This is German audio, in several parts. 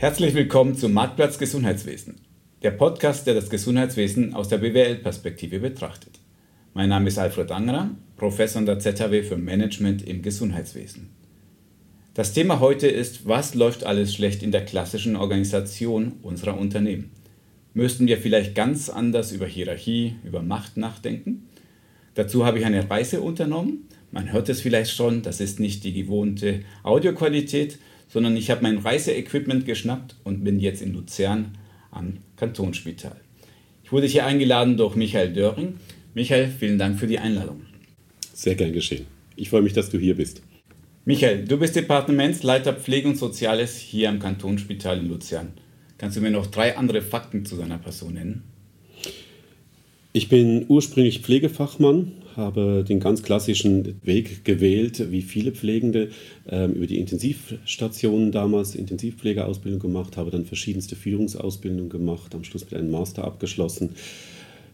Herzlich willkommen zum Marktplatz Gesundheitswesen, der Podcast, der das Gesundheitswesen aus der BWL-Perspektive betrachtet. Mein Name ist Alfred Angerer, Professor an der ZHW für Management im Gesundheitswesen. Das Thema heute ist, was läuft alles schlecht in der klassischen Organisation unserer Unternehmen? Müssten wir vielleicht ganz anders über Hierarchie, über Macht nachdenken? Dazu habe ich eine Reise unternommen. Man hört es vielleicht schon, das ist nicht die gewohnte Audioqualität, sondern ich habe mein Reiseequipment geschnappt und bin jetzt in Luzern am Kantonsspital. Ich wurde hier eingeladen durch Michael Döring. Michael, vielen Dank für die Einladung. Sehr gern geschehen. Ich freue mich, dass du hier bist. Michael, du bist Departementsleiter Pflege und Soziales hier am Kantonsspital in Luzern. Kannst du mir noch drei andere Fakten zu deiner Person nennen? Ich bin ursprünglich Pflegefachmann, habe den ganz klassischen Weg gewählt, wie viele Pflegende, ähm, über die Intensivstationen damals Intensivpflegeausbildung gemacht, habe dann verschiedenste Führungsausbildungen gemacht, am Schluss mit einem Master abgeschlossen.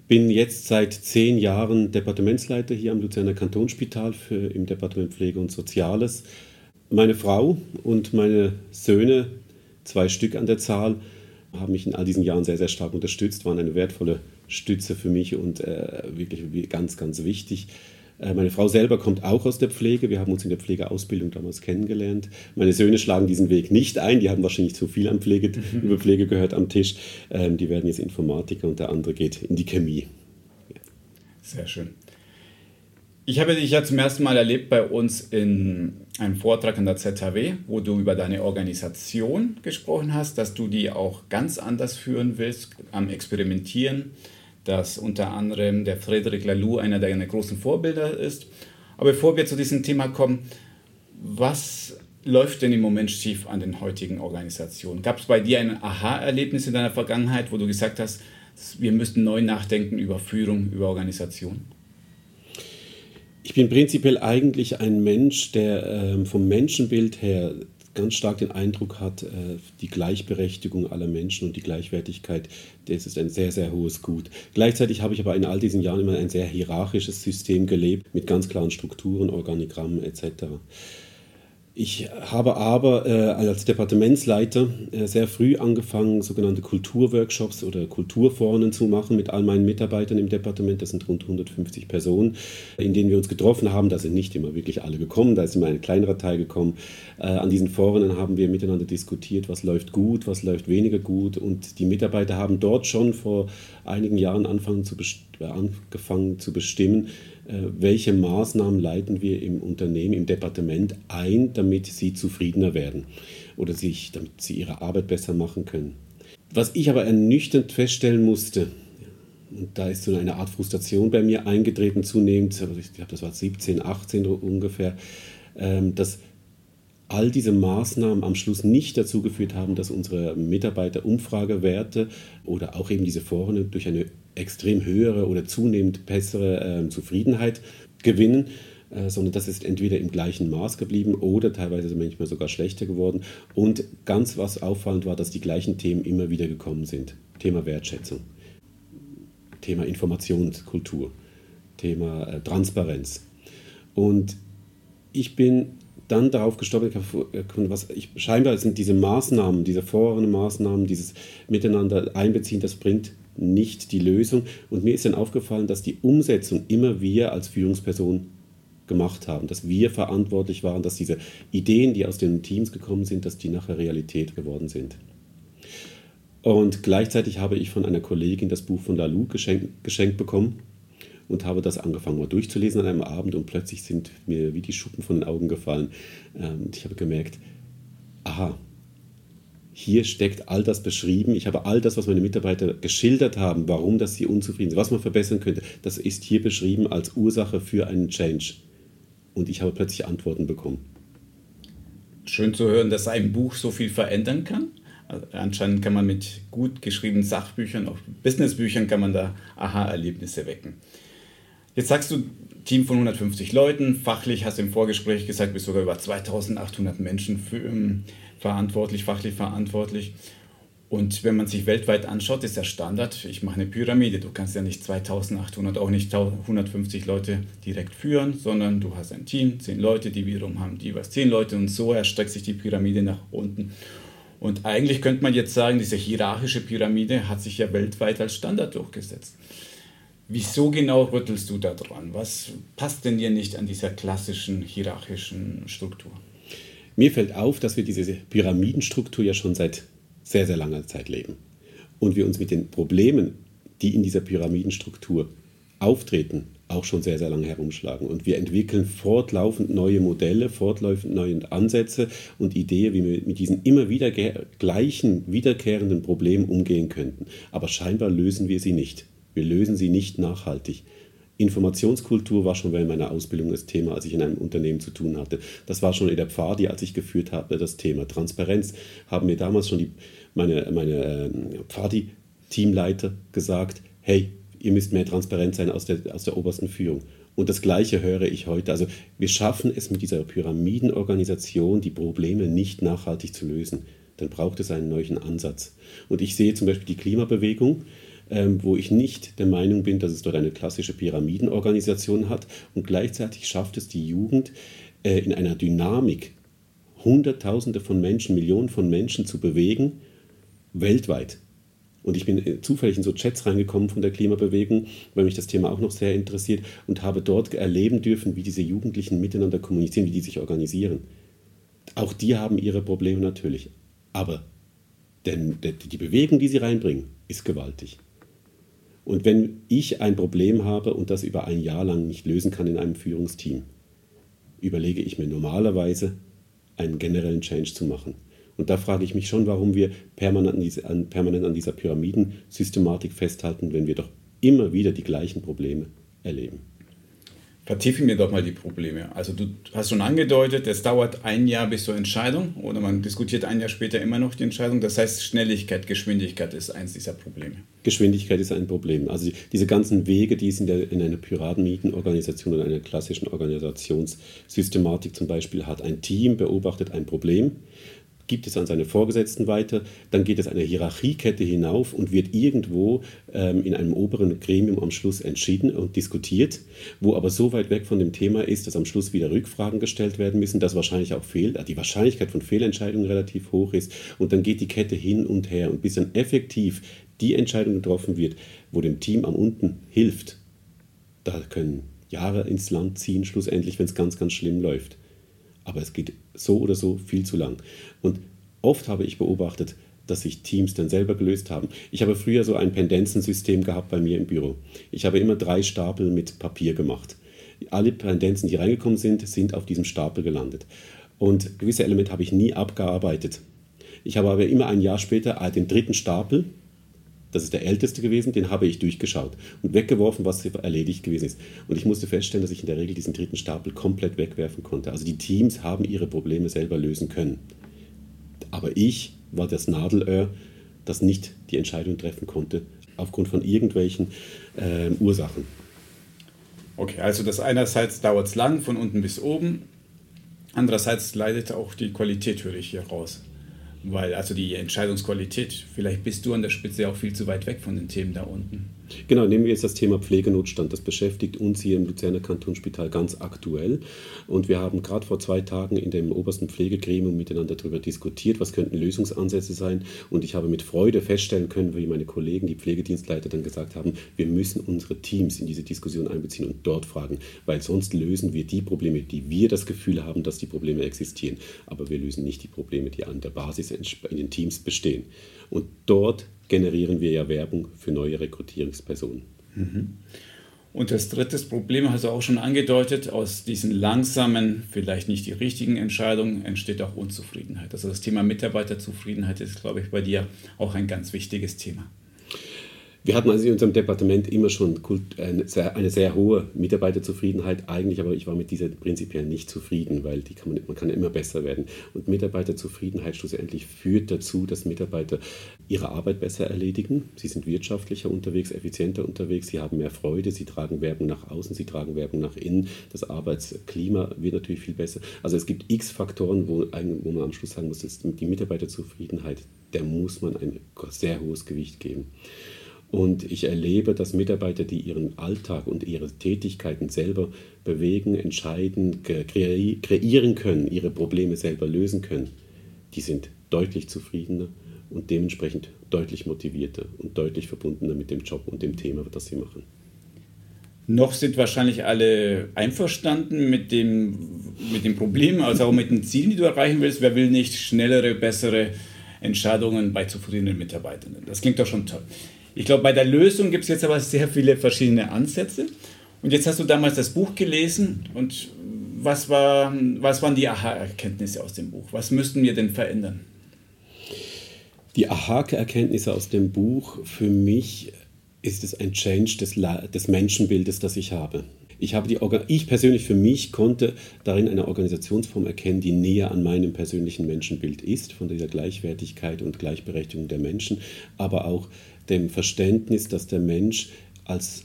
Bin jetzt seit zehn Jahren Departementsleiter hier am Luzerner Kantonsspital für, im Departement Pflege und Soziales. Meine Frau und meine Söhne, zwei Stück an der Zahl, haben mich in all diesen Jahren sehr, sehr stark unterstützt, waren eine wertvolle Stütze für mich und äh, wirklich ganz, ganz wichtig. Äh, meine Frau selber kommt auch aus der Pflege. Wir haben uns in der Pflegeausbildung damals kennengelernt. Meine Söhne schlagen diesen Weg nicht ein. Die haben wahrscheinlich zu viel an Pflege, mhm. über Pflege gehört am Tisch. Ähm, die werden jetzt Informatiker und der andere geht in die Chemie. Ja. Sehr schön. Ich habe dich ja zum ersten Mal erlebt bei uns in einem Vortrag an der ZHW, wo du über deine Organisation gesprochen hast, dass du die auch ganz anders führen willst, am Experimentieren, dass unter anderem der Frederic Laloux einer deiner großen Vorbilder ist. Aber bevor wir zu diesem Thema kommen, was läuft denn im Moment schief an den heutigen Organisationen? Gab es bei dir ein Aha-Erlebnis in deiner Vergangenheit, wo du gesagt hast, wir müssten neu nachdenken über Führung, über Organisation? Ich bin prinzipiell eigentlich ein Mensch, der ähm, vom Menschenbild her ganz stark den Eindruck hat, äh, die Gleichberechtigung aller Menschen und die Gleichwertigkeit, das ist ein sehr, sehr hohes Gut. Gleichzeitig habe ich aber in all diesen Jahren immer ein sehr hierarchisches System gelebt, mit ganz klaren Strukturen, Organigrammen etc. Ich habe aber äh, als Departementsleiter äh, sehr früh angefangen, sogenannte Kulturworkshops oder Kulturforen zu machen mit all meinen Mitarbeitern im Departement. Das sind rund 150 Personen, in denen wir uns getroffen haben. Da sind nicht immer wirklich alle gekommen, da ist immer ein kleinerer Teil gekommen. Äh, an diesen Foren haben wir miteinander diskutiert, was läuft gut, was läuft weniger gut. Und die Mitarbeiter haben dort schon vor einigen Jahren angefangen zu, angefangen zu bestimmen, äh, welche Maßnahmen leiten wir im Unternehmen, im Departement ein, damit sie zufriedener werden oder sich, damit sie ihre Arbeit besser machen können. Was ich aber ernüchternd feststellen musste, und da ist so eine Art Frustration bei mir eingetreten zunehmend, ich glaube, das war 17, 18 ungefähr, ähm, dass all diese Maßnahmen am Schluss nicht dazu geführt haben, dass unsere Mitarbeiter Umfragewerte oder auch eben diese Foren durch eine extrem höhere oder zunehmend bessere äh, Zufriedenheit gewinnen, äh, sondern das ist entweder im gleichen Maß geblieben oder teilweise manchmal sogar schlechter geworden. Und ganz was auffallend war, dass die gleichen Themen immer wieder gekommen sind. Thema Wertschätzung, Thema Informationskultur, Thema äh, Transparenz. Und ich bin dann darauf gestoppt, was ich, scheinbar sind diese Maßnahmen, diese vorherigen Maßnahmen, dieses Miteinander einbeziehen, das bringt nicht die Lösung. Und mir ist dann aufgefallen, dass die Umsetzung immer wir als Führungsperson gemacht haben, dass wir verantwortlich waren, dass diese Ideen, die aus den Teams gekommen sind, dass die nachher Realität geworden sind. Und gleichzeitig habe ich von einer Kollegin das Buch von Lalou geschenkt, geschenkt bekommen und habe das angefangen mal durchzulesen an einem Abend und plötzlich sind mir wie die Schuppen von den Augen gefallen. Ähm, und ich habe gemerkt, aha, hier steckt all das beschrieben. Ich habe all das, was meine Mitarbeiter geschildert haben, warum das sie unzufrieden sind, was man verbessern könnte, das ist hier beschrieben als Ursache für einen Change. Und ich habe plötzlich Antworten bekommen. Schön zu hören, dass ein Buch so viel verändern kann. Anscheinend kann man mit gut geschriebenen Sachbüchern, auch Businessbüchern, kann man da Aha-Erlebnisse wecken. Jetzt sagst du, Team von 150 Leuten, fachlich hast du im Vorgespräch gesagt, bist sogar über 2800 Menschen für, ähm, verantwortlich, fachlich verantwortlich. Und wenn man sich weltweit anschaut, ist der Standard, ich mache eine Pyramide. Du kannst ja nicht 2800, auch nicht 150 Leute direkt führen, sondern du hast ein Team, 10 Leute, die wiederum haben jeweils 10 Leute und so erstreckt sich die Pyramide nach unten. Und eigentlich könnte man jetzt sagen, diese hierarchische Pyramide hat sich ja weltweit als Standard durchgesetzt. Wieso genau rüttelst du da dran? Was passt denn dir nicht an dieser klassischen hierarchischen Struktur? Mir fällt auf, dass wir diese Pyramidenstruktur ja schon seit sehr, sehr langer Zeit leben. Und wir uns mit den Problemen, die in dieser Pyramidenstruktur auftreten, auch schon sehr, sehr lange herumschlagen. Und wir entwickeln fortlaufend neue Modelle, fortlaufend neue Ansätze und Ideen, wie wir mit diesen immer wieder gleichen, wiederkehrenden Problemen umgehen könnten. Aber scheinbar lösen wir sie nicht. Wir lösen sie nicht nachhaltig. Informationskultur war schon während meiner Ausbildung das Thema, als ich in einem Unternehmen zu tun hatte. Das war schon in der Pfadi, als ich geführt habe, das Thema. Transparenz haben mir damals schon die, meine, meine äh, Pfadi-Teamleiter gesagt, hey, ihr müsst mehr transparent sein aus der, aus der obersten Führung. Und das Gleiche höre ich heute. Also wir schaffen es mit dieser Pyramidenorganisation, die Probleme nicht nachhaltig zu lösen. Dann braucht es einen neuen Ansatz. Und ich sehe zum Beispiel die Klimabewegung, ähm, wo ich nicht der Meinung bin, dass es dort eine klassische Pyramidenorganisation hat. Und gleichzeitig schafft es die Jugend äh, in einer Dynamik, Hunderttausende von Menschen, Millionen von Menschen zu bewegen, weltweit. Und ich bin äh, zufällig in so Chats reingekommen von der Klimabewegung, weil mich das Thema auch noch sehr interessiert und habe dort erleben dürfen, wie diese Jugendlichen miteinander kommunizieren, wie die sich organisieren. Auch die haben ihre Probleme natürlich. Aber denn die Bewegung, die sie reinbringen, ist gewaltig. Und wenn ich ein Problem habe und das über ein Jahr lang nicht lösen kann in einem Führungsteam, überlege ich mir normalerweise, einen generellen Change zu machen. Und da frage ich mich schon, warum wir permanent an, dieser Pyramidensystematik festhalten, wenn wir doch immer wieder die gleichen Probleme erleben. Vertiefen wir doch mal die Probleme. Also du hast schon angedeutet, es dauert ein Jahr bis zur Entscheidung oder man diskutiert ein Jahr später immer noch die Entscheidung. Das heißt, Schnelligkeit, Geschwindigkeit ist eins dieser Probleme. Geschwindigkeit ist ein Problem. Also diese ganzen Wege, die es in, der, in einer Pyramidenorganisation oder einer klassischen Organisationssystematik zum Beispiel hat. Ein Team beobachtet ein Problem, gibt es an seine Vorgesetzten weiter, dann geht es eine Hierarchiekette hinauf und wird irgendwo ähm, in einem oberen Gremium am Schluss entschieden und diskutiert, wo aber so weit weg von dem Thema ist, dass am Schluss wieder Rückfragen gestellt werden müssen, dass wahrscheinlich auch Fehl, die Wahrscheinlichkeit von Fehlentscheidungen relativ hoch ist und dann geht die Kette hin und her und bis dann effektiv die Entscheidung getroffen wird, wo dem Team am unten hilft, da können Jahre ins Land ziehen, schlussendlich, wenn es ganz, ganz schlimm läuft. Aber es geht so oder so viel zu lang. Und oft habe ich beobachtet, dass sich Teams dann selber gelöst haben. Ich habe früher so ein Pendenzensystem gehabt bei mir im Büro. Ich habe immer drei Stapel mit Papier gemacht. Alle Pendenzen, die reingekommen sind, sind auf diesem Stapel gelandet. Und gewisse Elemente habe ich nie abgearbeitet. Ich habe aber immer ein Jahr später den dritten Stapel das ist der älteste gewesen, den habe ich durchgeschaut und weggeworfen, was erledigt gewesen ist. Und ich musste feststellen, dass ich in der Regel diesen dritten Stapel komplett wegwerfen konnte. Also die Teams haben ihre Probleme selber lösen können. Aber ich war das Nadelöhr, das nicht die Entscheidung treffen konnte, aufgrund von irgendwelchen äh, Ursachen. Okay, also das einerseits dauert es lang, von unten bis oben. Andererseits leidet auch die Qualität, höre ich hier raus. Weil also die Entscheidungsqualität, vielleicht bist du an der Spitze auch viel zu weit weg von den Themen da unten. Genau, nehmen wir jetzt das Thema Pflegenotstand. Das beschäftigt uns hier im Luzerner Kantonsspital ganz aktuell. Und wir haben gerade vor zwei Tagen in dem obersten Pflegegremium miteinander darüber diskutiert, was könnten Lösungsansätze sein. Und ich habe mit Freude feststellen können, wie meine Kollegen, die Pflegedienstleiter, dann gesagt haben, wir müssen unsere Teams in diese Diskussion einbeziehen und dort fragen, weil sonst lösen wir die Probleme, die wir das Gefühl haben, dass die Probleme existieren. Aber wir lösen nicht die Probleme, die an der Basis in den Teams bestehen. Und dort generieren wir ja Werbung für neue Rekrutierungspersonen. Mhm. Und das dritte Problem hast du auch schon angedeutet, aus diesen langsamen, vielleicht nicht die richtigen Entscheidungen entsteht auch Unzufriedenheit. Also das Thema Mitarbeiterzufriedenheit ist, glaube ich, bei dir auch ein ganz wichtiges Thema. Wir hatten also in unserem Departement immer schon eine sehr, hohe Mitarbeiterzufriedenheit, eigentlich, aber ich war mit dieser prinzipiell nicht zufrieden, weil die kann man, man kann immer besser werden. Und Mitarbeiterzufriedenheit schlussendlich führt dazu, dass Mitarbeiter ihre Arbeit besser erledigen. Sie sind wirtschaftlicher unterwegs, effizienter unterwegs, sie haben mehr Freude, sie tragen Werbung nach außen, sie tragen Werbung nach innen. Das Arbeitsklima wird natürlich viel besser. Also es gibt x Faktoren, wo, wo man am Schluss sagen muss, die Mitarbeiterzufriedenheit, der muss man ein sehr hohes Gewicht geben. Und ich erlebe, dass Mitarbeiter, die ihren Alltag und ihre Tätigkeiten selber bewegen, entscheiden, kreieren können, ihre Probleme selber lösen können, die sind deutlich zufriedener und dementsprechend deutlich motivierter und deutlich verbundener mit dem Job und dem Thema, das sie machen. Noch sind wahrscheinlich alle einverstanden mit dem, mit dem Problem, also auch mit den Zielen, die du erreichen willst. Wer will nicht schnellere, bessere Entscheidungen bei zufriedenen Mitarbeitenden? Das klingt doch schon toll. Ich glaube, bei der Lösung gibt es jetzt aber sehr viele verschiedene Ansätze. Und jetzt hast du damals das Buch gelesen und was, war, was waren die Aha-Erkenntnisse aus dem Buch? Was müssten wir denn verändern? Die Aha-Erkenntnisse aus dem Buch für mich ist es ein Change des, des Menschenbildes, das ich habe. Ich, habe die ich persönlich für mich konnte darin eine Organisationsform erkennen, die näher an meinem persönlichen Menschenbild ist, von dieser Gleichwertigkeit und Gleichberechtigung der Menschen, aber auch dem Verständnis, dass der Mensch als,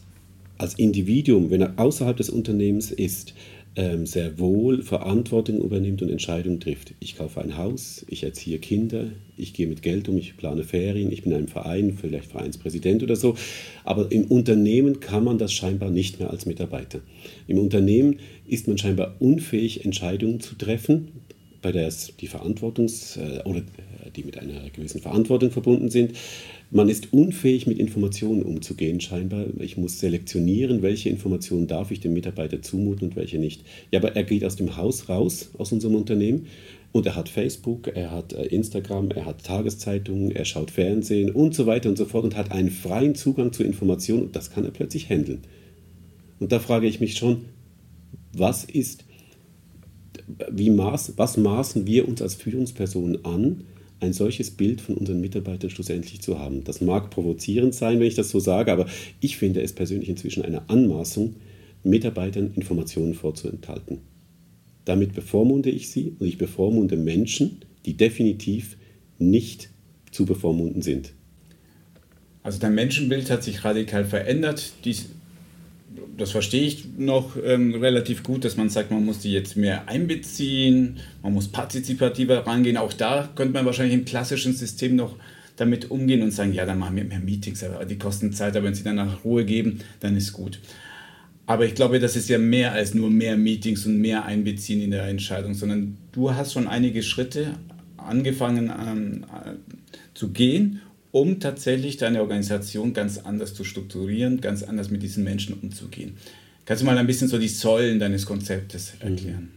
als Individuum, wenn er außerhalb des Unternehmens ist, ähm, sehr wohl Verantwortung übernimmt und Entscheidungen trifft. Ich kaufe ein Haus, ich erziehe Kinder, ich gehe mit Geld um, ich plane Ferien, ich bin ein Verein, vielleicht Vereinspräsident oder so. Aber im Unternehmen kann man das scheinbar nicht mehr als Mitarbeiter. Im Unternehmen ist man scheinbar unfähig, Entscheidungen zu treffen, bei der es die Verantwortungs- äh, oder äh, die mit einer gewissen Verantwortung verbunden sind. Man ist unfähig, mit Informationen umzugehen, scheinbar. Ich muss selektionieren, welche Informationen darf ich dem Mitarbeiter zumuten und welche nicht. Ja, aber er geht aus dem Haus raus, aus unserem Unternehmen, und er hat Facebook, er hat äh, Instagram, er hat Tageszeitungen, er schaut Fernsehen und so weiter und so fort und hat einen freien Zugang zu Informationen und das kann er plötzlich handeln. Und da frage ich mich schon, was ist, wie maß, was maßen wir uns als Führungspersonen an, ein solches Bild von unseren Mitarbeitern schlussendlich zu haben. Das mag provozierend sein, wenn ich das so sage, aber ich finde es persönlich inzwischen eine Anmaßung, Mitarbeitern Informationen vorzuenthalten. Damit bevormunde ich sie und ich bevormunde Menschen, die definitiv nicht zu bevormunden sind. Also dein Menschenbild hat sich radikal verändert. Dies das verstehe ich noch ähm, relativ gut, dass man sagt, man muss die jetzt mehr einbeziehen, man muss partizipativer rangehen. Auch da könnte man wahrscheinlich im klassischen System noch damit umgehen und sagen, ja, dann machen wir mehr Meetings, aber die kosten Zeit, aber wenn sie dann nach Ruhe geben, dann ist gut. Aber ich glaube, das ist ja mehr als nur mehr Meetings und mehr einbeziehen in der Entscheidung, sondern du hast schon einige Schritte angefangen ähm, äh, zu gehen um tatsächlich deine Organisation ganz anders zu strukturieren, ganz anders mit diesen Menschen umzugehen. Kannst du mal ein bisschen so die Säulen deines Konzeptes mhm. erklären?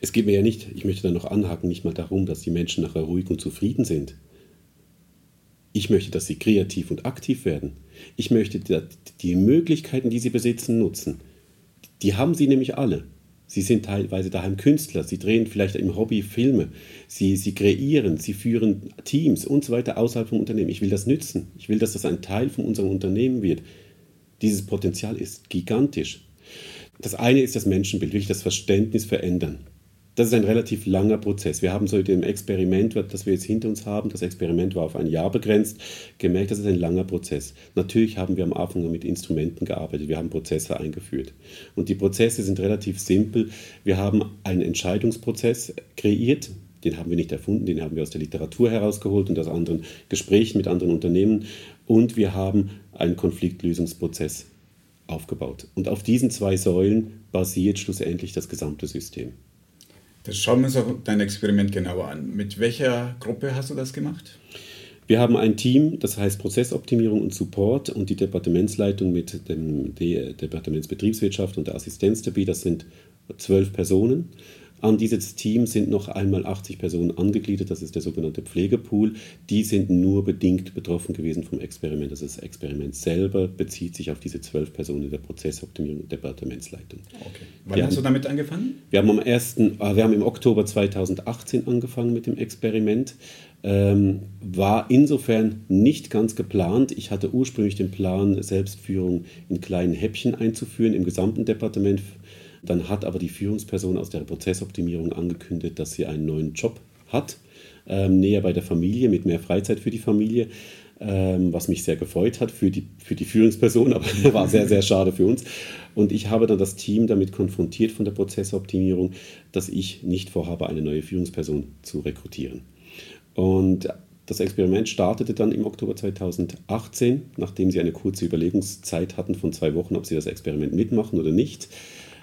Es geht mir ja nicht, ich möchte da noch anhaken, nicht mal darum, dass die Menschen nachher ruhig und zufrieden sind. Ich möchte, dass sie kreativ und aktiv werden. Ich möchte die Möglichkeiten, die sie besitzen, nutzen. Die haben sie nämlich alle. Sie sind teilweise daheim Künstler, sie drehen vielleicht im Hobby Filme, sie, sie kreieren, sie führen Teams und so weiter außerhalb vom Unternehmen. Ich will das nützen. Ich will, dass das ein Teil von unserem Unternehmen wird. Dieses Potenzial ist gigantisch. Das eine ist das Menschenbild, wirklich das Verständnis verändern. Das ist ein relativ langer Prozess. Wir haben so dem Experiment, das wir jetzt hinter uns haben, das Experiment war auf ein Jahr begrenzt, gemerkt, das ist ein langer Prozess. Natürlich haben wir am Anfang mit Instrumenten gearbeitet, wir haben Prozesse eingeführt. Und die Prozesse sind relativ simpel. Wir haben einen Entscheidungsprozess kreiert, den haben wir nicht erfunden, den haben wir aus der Literatur herausgeholt und aus anderen Gesprächen mit anderen Unternehmen. Und wir haben einen Konfliktlösungsprozess aufgebaut. Und auf diesen zwei Säulen basiert schlussendlich das gesamte System. Das schauen wir uns auch dein Experiment genauer an. Mit welcher Gruppe hast du das gemacht? Wir haben ein Team, das heißt Prozessoptimierung und Support und die Departementsleitung mit dem Departementsbetriebswirtschaft und der Assistenz dabei. Das sind zwölf Personen. An dieses Team sind noch einmal 80 Personen angegliedert, das ist der sogenannte Pflegepool. Die sind nur bedingt betroffen gewesen vom Experiment. Also das Experiment selber bezieht sich auf diese zwölf Personen der Prozessoptimierung und Departementsleitung. Okay. Wann wir hast haben, du damit angefangen? Wir haben, am ersten, äh, wir haben im Oktober 2018 angefangen mit dem Experiment. Ähm, war insofern nicht ganz geplant. Ich hatte ursprünglich den Plan, Selbstführung in kleinen Häppchen einzuführen im gesamten Departement dann hat aber die Führungsperson aus der Prozessoptimierung angekündigt, dass sie einen neuen Job hat, ähm, näher bei der Familie, mit mehr Freizeit für die Familie. Ähm, was mich sehr gefreut hat für die, für die Führungsperson, aber war sehr, sehr schade für uns. Und ich habe dann das Team damit konfrontiert von der Prozessoptimierung, dass ich nicht vorhabe, eine neue Führungsperson zu rekrutieren. Und das Experiment startete dann im Oktober 2018, nachdem sie eine kurze Überlegungszeit hatten von zwei Wochen, ob sie das Experiment mitmachen oder nicht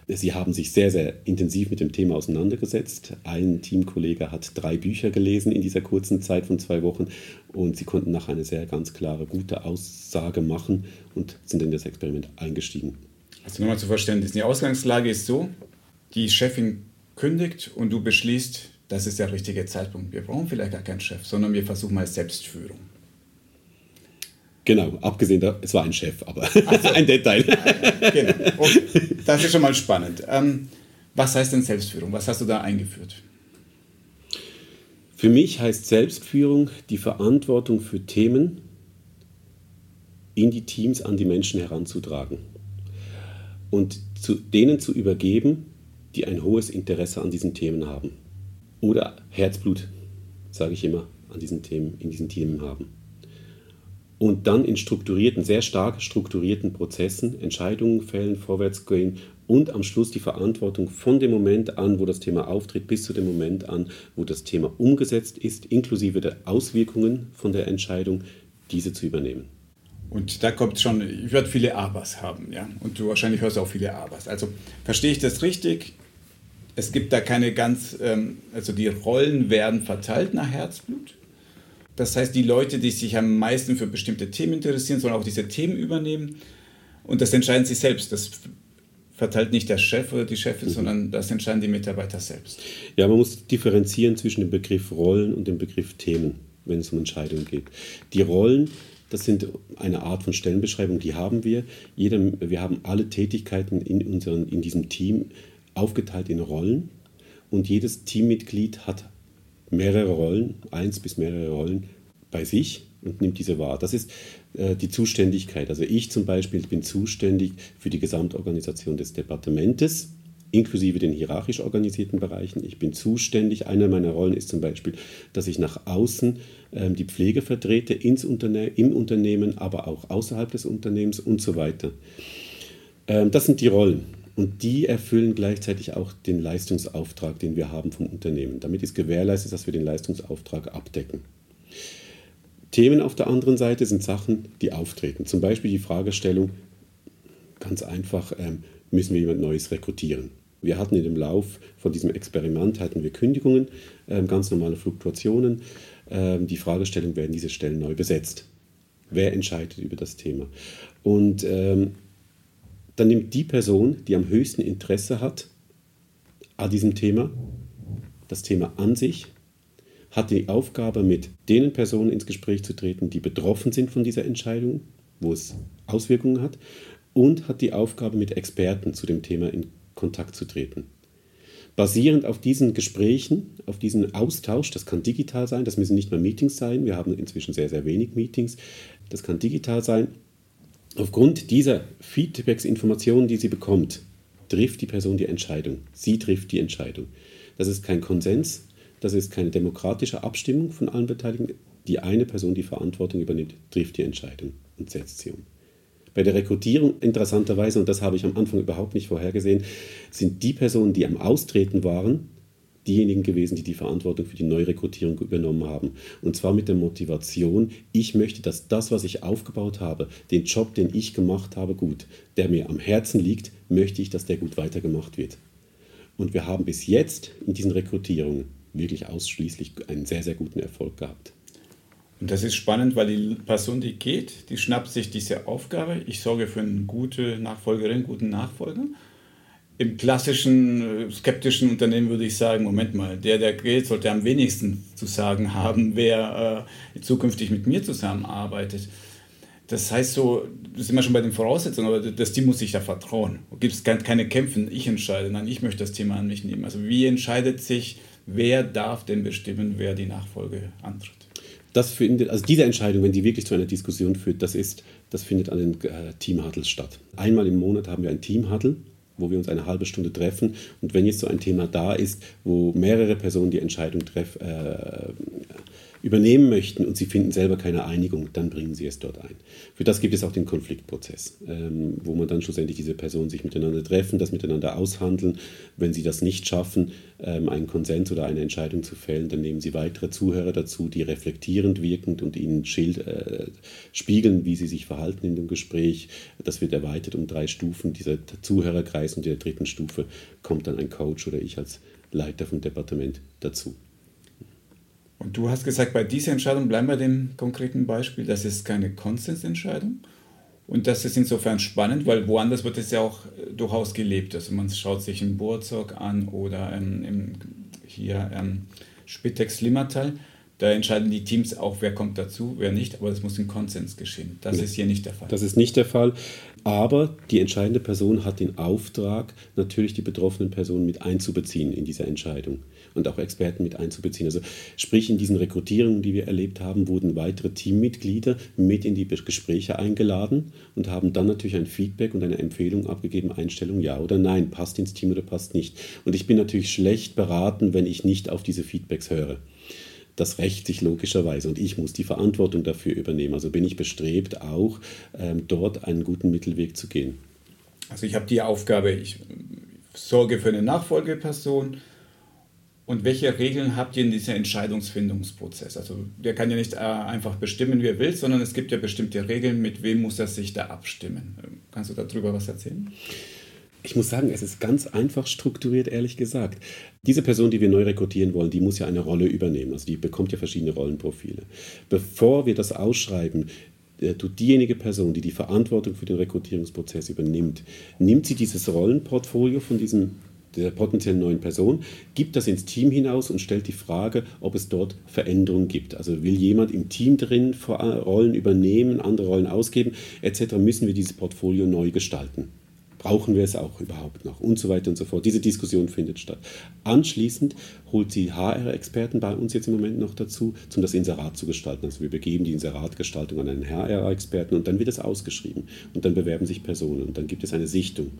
Sie haben sich sehr, sehr intensiv mit dem Thema auseinandergesetzt. Ein Teamkollege hat drei Bücher gelesen in dieser kurzen Zeit von zwei Wochen und sie konnten nachher eine sehr ganz klare, gute Aussage machen und sind in das Experiment eingestiegen. Also nochmal zu Verständnis, die Ausgangslage ist so, die Chefin kündigt und du beschließt, das ist der richtige Zeitpunkt. Wir brauchen vielleicht gar keinen Chef, sondern wir versuchen mal Selbstführung. Genau, abgesehen, da, es war ein Chef, aber so. ein Detail. genau. Okay. Das ist schon mal spannend. Ähm, was heißt denn Selbstführung? Was hast du da eingeführt? Für mich heißt Selbstführung die Verantwortung für Themen in die Teams an die Menschen heranzutragen und zu denen zu übergeben, die ein hohes Interesse an diesen Themen haben oder Herzblut, sage ich immer, an diesen Themen, in diesen Themen haben und dann in strukturierten, sehr stark strukturierten Prozessen Entscheidungen fällen, vorwärts gehen und am Schluss die Verantwortung von dem Moment an, wo das Thema auftritt, bis zu dem Moment an, wo das Thema umgesetzt ist, inklusive der Auswirkungen von der Entscheidung, diese zu übernehmen. Und da kommt schon, ich werde viele Abers haben, ja. Und du wahrscheinlich hörst auch viele Abers. Also verstehe ich das richtig? Es gibt da keine ganz, ähm, also die Rollen werden verteilt nach Herzblut? Das heißt, die Leute, die sich am meisten für bestimmte Themen interessieren, sollen auch diese Themen übernehmen. Und das entscheiden sie selbst. Das verteilt nicht der Chef oder die Chefin, mhm. sondern das entscheiden die Mitarbeiter selbst. Ja, man muss differenzieren zwischen dem Begriff Rollen und dem Begriff Themen, wenn es um Entscheidungen geht. Die Rollen, das sind eine Art von Stellenbeschreibung, die haben wir. Jeder, wir haben alle Tätigkeiten in, unseren, in diesem Team aufgeteilt in Rollen und jedes Teammitglied hat mehrere Rollen, eins bis mehrere Rollen bei sich und nimmt diese wahr. Das ist äh, die Zuständigkeit. Also ich zum Beispiel bin zuständig für die Gesamtorganisation des Departementes, inklusive den hierarchisch organisierten Bereichen. Ich bin zuständig, eine meiner Rollen ist zum Beispiel, dass ich nach außen ähm, die Pflege vertrete, ins Unterne im Unternehmen, aber auch außerhalb des Unternehmens und so weiter. Ähm, das sind die Rollen. Und die erfüllen gleichzeitig auch den Leistungsauftrag, den wir haben vom Unternehmen. Damit ist gewährleistet, dass wir den Leistungsauftrag abdecken. Themen auf der anderen Seite sind Sachen, die auftreten. Zum Beispiel die Fragestellung, ganz einfach, ähm, müssen wir jemand Neues rekrutieren? Wir hatten in dem Lauf von diesem Experiment hatten wir Kündigungen, ähm, ganz normale Fluktuationen. Ähm, die Fragestellung, werden diese Stellen neu besetzt? Wer entscheidet über das Thema? Und dann nimmt die Person, die am höchsten Interesse hat an diesem Thema, das Thema an sich, hat die Aufgabe, mit den Personen ins Gespräch zu treten, die betroffen sind von dieser Entscheidung, wo es Auswirkungen hat, und hat die Aufgabe, mit Experten zu dem Thema in Kontakt zu treten. Basierend auf diesen Gesprächen, auf diesen Austausch, das kann digital sein, das müssen nicht mehr Meetings sein, wir haben inzwischen sehr, sehr wenig Meetings, das kann digital sein, Aufgrund dieser Feedbacks, Informationen, die sie bekommt, trifft die Person die Entscheidung. Sie trifft die Entscheidung. Das ist kein Konsens, das ist keine demokratische Abstimmung von allen Beteiligten. Die eine Person, die Verantwortung übernimmt, trifft die Entscheidung und setzt sie um. Bei der Rekrutierung, interessanterweise, und das habe ich am Anfang überhaupt nicht vorhergesehen, sind die Personen, die am Austreten waren, diejenigen gewesen, die die Verantwortung für die Neurekrutierung übernommen haben. Und zwar mit der Motivation, ich möchte, dass das, was ich aufgebaut habe, den Job, den ich gemacht habe, gut, der mir am Herzen liegt, möchte ich, dass der gut weitergemacht wird. Und wir haben bis jetzt in diesen Rekrutierungen wirklich ausschließlich einen sehr, sehr guten Erfolg gehabt. Und das ist spannend, weil die Person, die geht, die schnappt sich diese Aufgabe. Ich sorge für eine gute Nachfolgerin, guten Nachfolger im klassischen äh, skeptischen Unternehmen würde ich sagen, Moment mal, der, der geht, sollte am wenigsten zu sagen haben, wer äh, zukünftig mit mir zusammenarbeitet. Das heißt so, das sind wir schon bei den Voraussetzungen, aber das Team muss sich da vertrauen. Gibt es keine Kämpfe, ich entscheide, nein, ich möchte das Thema an mich nehmen. Also wie entscheidet sich, wer darf denn bestimmen, wer die Nachfolge antritt? Das findet, also diese Entscheidung, wenn die wirklich zu einer Diskussion führt, das ist, das findet an den äh, Teamhuddles statt. Einmal im Monat haben wir ein Teamhuddle wo wir uns eine halbe Stunde treffen. Und wenn jetzt so ein Thema da ist, wo mehrere Personen die Entscheidung treff, äh, übernehmen möchten und sie finden selber keine Einigung, dann bringen sie es dort ein. Für das gibt es auch den Konfliktprozess, ähm, wo man dann schlussendlich diese Personen sich miteinander treffen, das miteinander aushandeln. Wenn sie das nicht schaffen, ähm, einen Konsens oder eine Entscheidung zu fällen, dann nehmen sie weitere Zuhörer dazu, die reflektierend wirkend und ihnen schild, äh, spiegeln, wie sie sich verhalten in dem Gespräch. Das wird erweitert um drei Stufen, dieser Zuhörerkreis und in der dritten Stufe kommt dann ein Coach oder ich als Leiter vom Departement dazu. Und du hast gesagt, bei dieser Entscheidung bleiben wir dem konkreten Beispiel, das ist keine Konsensentscheidung. Und das ist insofern spannend, weil woanders wird es ja auch äh, durchaus gelebt. Also man schaut sich in Burzog an oder ähm, im, hier ähm, Spitex Limmertal. Da entscheiden die Teams auch, wer kommt dazu, wer nicht, aber das muss im Konsens geschehen. Das ja. ist hier nicht der Fall. Das ist nicht der Fall. Aber die entscheidende Person hat den Auftrag, natürlich die betroffenen Personen mit einzubeziehen in diese Entscheidung und auch Experten mit einzubeziehen. Also sprich, in diesen Rekrutierungen, die wir erlebt haben, wurden weitere Teammitglieder mit in die Gespräche eingeladen und haben dann natürlich ein Feedback und eine Empfehlung abgegeben, Einstellung ja oder nein, passt ins Team oder passt nicht. Und ich bin natürlich schlecht beraten, wenn ich nicht auf diese Feedbacks höre. Das rächt sich logischerweise und ich muss die Verantwortung dafür übernehmen. Also bin ich bestrebt, auch ähm, dort einen guten Mittelweg zu gehen. Also ich habe die Aufgabe, ich sorge für eine Nachfolgeperson, und welche Regeln habt ihr in diesem Entscheidungsfindungsprozess? Also der kann ja nicht äh, einfach bestimmen, wie er will, sondern es gibt ja bestimmte Regeln, mit wem muss er sich da abstimmen. Kannst du darüber was erzählen? Ich muss sagen, es ist ganz einfach strukturiert, ehrlich gesagt. Diese Person, die wir neu rekrutieren wollen, die muss ja eine Rolle übernehmen. Also die bekommt ja verschiedene Rollenprofile. Bevor wir das ausschreiben, äh, tut diejenige Person, die die Verantwortung für den Rekrutierungsprozess übernimmt, nimmt sie dieses Rollenportfolio von diesem der potenziellen neuen Person, gibt das ins Team hinaus und stellt die Frage, ob es dort Veränderungen gibt. Also will jemand im Team drin Rollen übernehmen, andere Rollen ausgeben, etc., müssen wir dieses Portfolio neu gestalten. Brauchen wir es auch überhaupt noch? Und so weiter und so fort. Diese Diskussion findet statt. Anschließend holt sie HR-Experten bei uns jetzt im Moment noch dazu, um das Inserat zu gestalten. Also wir begeben die Inseratgestaltung an einen HR-Experten und dann wird es ausgeschrieben. Und dann bewerben sich Personen und dann gibt es eine Sichtung.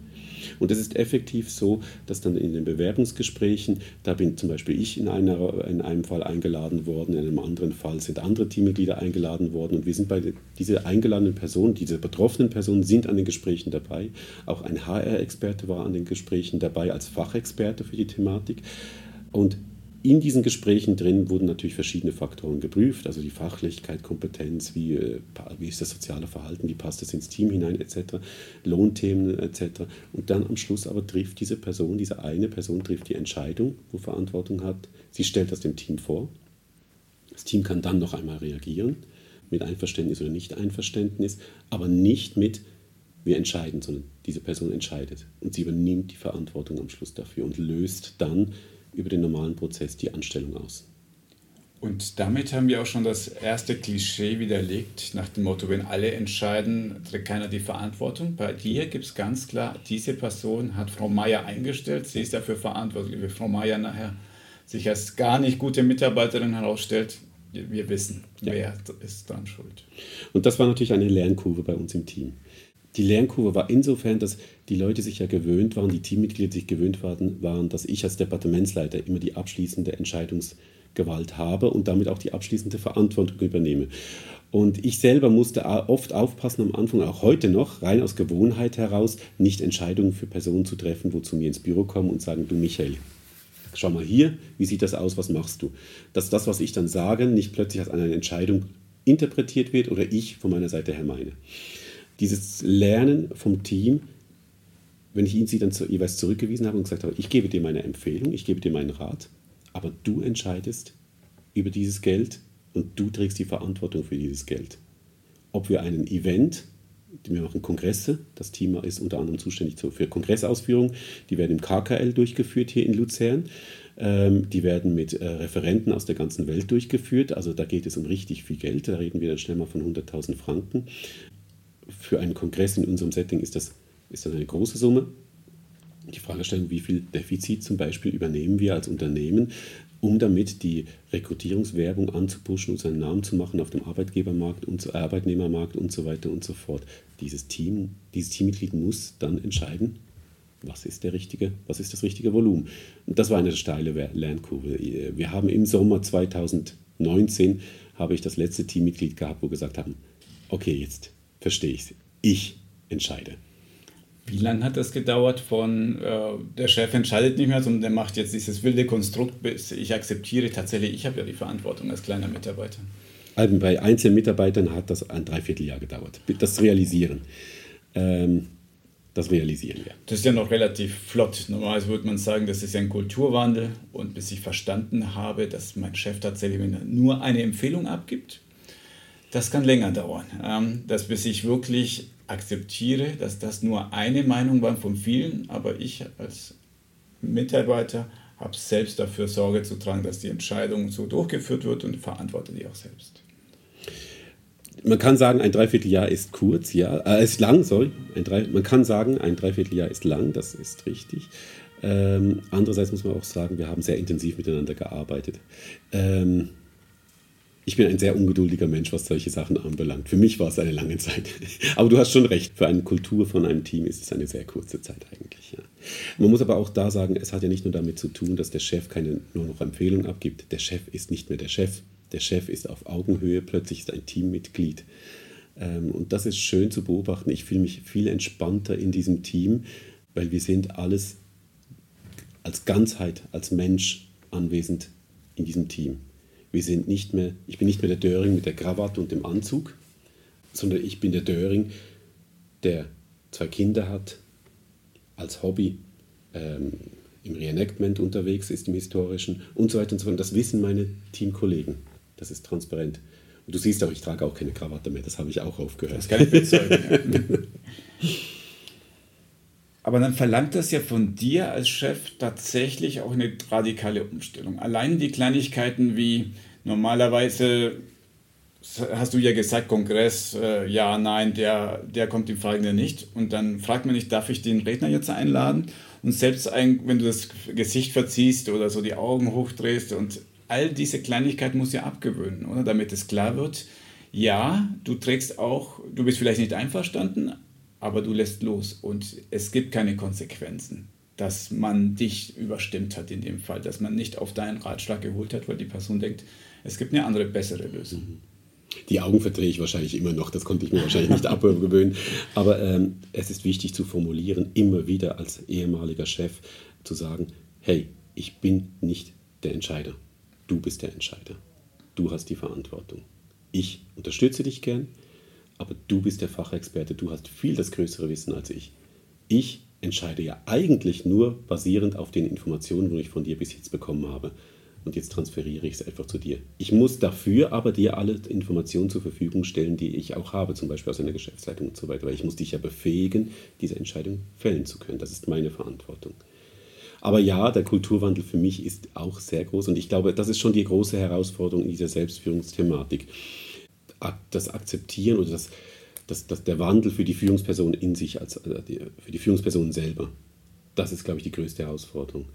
Und es ist effektiv so, dass dann in den Bewerbungsgesprächen, da bin zum Beispiel ich in, einer, in einem Fall eingeladen worden, in einem anderen Fall sind andere Teammitglieder eingeladen worden und wir sind bei dieser eingeladenen Person, diese betroffenen Personen sind an den Gesprächen dabei. Auch ein HR-Experte war an den Gesprächen dabei als Fachexperte für die Thematik. Und in diesen Gesprächen drin wurden natürlich verschiedene Faktoren geprüft, also die Fachlichkeit, Kompetenz, wie, äh, wie ist das soziale Verhalten, wie passt es ins Team hinein, etc., Lohnthemen, etc. Und dann am Schluss aber trifft diese Person, diese eine Person trifft die Entscheidung, wo Verantwortung hat. Sie stellt das dem Team vor. Das Team kann dann noch einmal reagieren, mit Einverständnis oder Nicht-Einverständnis, aber nicht mit, wir entscheiden, sondern diese Person entscheidet. Und sie übernimmt die Verantwortung am Schluss dafür und löst dann über den normalen Prozess die Anstellung aus. Und damit haben wir auch schon das erste Klischee widerlegt, nach dem Motto, wenn alle entscheiden, trägt keiner die Verantwortung. Bei dir gibt es ganz klar, diese Person hat Frau Meier eingestellt, sie ist dafür verantwortlich. Wenn Frau Meier nachher sich als gar nicht gute Mitarbeiterin herausstellt, wir wissen, ja. wer ist dann schuld. Und das war natürlich eine Lernkurve bei uns im Team. Die Lernkurve war insofern, dass die Leute sich ja gewöhnt waren, die Teammitglieder sich gewöhnt waren, dass ich als Departementsleiter immer die abschließende Entscheidungsgewalt habe und damit auch die abschließende Verantwortung übernehme. Und ich selber musste oft aufpassen am Anfang, auch heute noch, rein aus Gewohnheit heraus, nicht Entscheidungen für Personen zu treffen, wo zu mir ins Büro kommen und sagen, du Michael, schau mal hier, wie sieht das aus, was machst du? Dass das, was ich dann sage, nicht plötzlich als eine Entscheidung interpretiert wird oder ich von meiner Seite her meine dieses Lernen vom Team, wenn ich ihn sie dann jeweils zurückgewiesen habe und gesagt habe, ich gebe dir meine Empfehlung, ich gebe dir meinen Rat, aber du entscheidest über dieses Geld und du trägst die Verantwortung für dieses Geld. Ob wir einen Event, wir machen Kongresse, das Team ist unter anderem zuständig für Kongressausführungen, die werden im KKL durchgeführt hier in Luzern. Ähm, die werden mit äh, Referenten aus der ganzen Welt durchgeführt. Also da geht es um richtig viel Geld. Da reden wir dann schnell mal von 100.000 Franken für einen Kongress in unserem Setting ist das, ist das eine große Summe. Die Frage stellen, wie viel Defizit zum Beispiel übernehmen wir als Unternehmen, um damit die Rekrutierungswerbung anzupushen und seinen Namen zu machen auf dem Arbeitgebermarkt und Arbeitnehmermarkt und so weiter und so fort. Dieses Team, dieses Teammitglied muss dann entscheiden, was ist, der richtige, was ist das richtige Volumen. Und das war eine steile Lernkurve. Wir haben im Sommer 2019 19 habe ich das letzte Teammitglied gehabt, wo gesagt haben, okay, jetzt verstehe ich es. Ich entscheide. Wie lange hat das gedauert von äh, der Chef entscheidet nicht mehr, sondern der macht jetzt dieses wilde Konstrukt, bis ich akzeptiere tatsächlich, ich habe ja die Verantwortung als kleiner Mitarbeiter. Also bei einzelnen Mitarbeitern hat das ein Dreivierteljahr gedauert, das Realisieren. Ähm, das realisieren wir. Das ist ja noch relativ flott. Normalerweise würde man sagen, das ist ja ein Kulturwandel. Und bis ich verstanden habe, dass mein Chef tatsächlich nur eine Empfehlung abgibt, das kann länger dauern. Ähm, dass bis ich wirklich akzeptiere, dass das nur eine Meinung war von vielen, aber ich als Mitarbeiter habe selbst dafür Sorge zu tragen, dass die Entscheidung so durchgeführt wird und verantworte die auch selbst man kann sagen, ein Dreivierteljahr ist kurz, ja, äh, ist lang, sorry. Ein Drei, man kann sagen, ein Dreivierteljahr ist lang, das ist richtig. Ähm, andererseits muss man auch sagen, wir haben sehr intensiv miteinander gearbeitet. Ähm, ich bin ein sehr ungeduldiger Mensch, was solche Sachen anbelangt. Für mich war es eine lange Zeit. Aber du hast schon recht, für eine Kultur von einem Team ist es eine sehr kurze Zeit eigentlich. Ja. Man muss aber auch da sagen, es hat ja nicht nur damit zu tun, dass der Chef keine nur noch Empfehlungen abgibt. Der Chef ist nicht mehr der Chef der Chef ist auf Augenhöhe, plötzlich ist ein Teammitglied. Ähm, und das ist schön zu beobachten. Ich fühle mich viel entspannter in diesem Team, weil wir sind alles als Ganzheit, als Mensch anwesend in diesem Team. Wir sind nicht mehr, ich bin nicht mehr der Döring mit der Krawatte und dem Anzug, sondern ich bin der Döring, der zwei Kinder hat, als Hobby ähm, im Reenactment unterwegs ist, im Historischen und so weiter und so fort. Das wissen meine Teamkollegen. Das ist transparent. Und du siehst auch, ich trage auch keine Krawatte mehr. Das habe ich auch aufgehört. Das kann ich bezeugen. Aber dann verlangt das ja von dir als Chef tatsächlich auch eine radikale Umstellung. Allein die Kleinigkeiten wie normalerweise hast du ja gesagt, Kongress, äh, ja, nein, der, der kommt im Folgenden nicht. Und dann fragt man nicht, darf ich den Redner jetzt einladen? Und selbst ein, wenn du das Gesicht verziehst oder so die Augen hochdrehst und all diese Kleinigkeiten muss ja abgewöhnen, oder? Damit es klar wird, ja, du trägst auch, du bist vielleicht nicht einverstanden, aber du lässt los und es gibt keine Konsequenzen, dass man dich überstimmt hat in dem Fall, dass man nicht auf deinen Ratschlag geholt hat, weil die Person denkt, es gibt eine andere, bessere Lösung. Mhm. Die Augen verdrehe ich wahrscheinlich immer noch, das konnte ich mir wahrscheinlich nicht abgewöhnen. Aber ähm, es ist wichtig zu formulieren, immer wieder als ehemaliger Chef zu sagen, hey, ich bin nicht der Entscheider. Du bist der Entscheider. Du hast die Verantwortung. Ich unterstütze dich gern, aber du bist der Fachexperte. Du hast viel das größere Wissen als ich. Ich entscheide ja eigentlich nur basierend auf den Informationen, die ich von dir bis jetzt bekommen habe. Und jetzt transferiere ich es einfach zu dir. Ich muss dafür aber dir alle Informationen zur Verfügung stellen, die ich auch habe, zum Beispiel aus einer Geschäftsleitung und so weiter. Weil ich muss dich ja befähigen, diese Entscheidung fällen zu können. Das ist meine Verantwortung. Aber ja, der Kulturwandel für mich ist auch sehr groß und ich glaube, das ist schon die große Herausforderung in dieser Selbstführungsthematik. Das Akzeptieren oder das, das, das, der Wandel für die Führungsperson in sich, als, äh, für die Führungsperson selber. Das ist, glaube ich, die größte Herausforderung.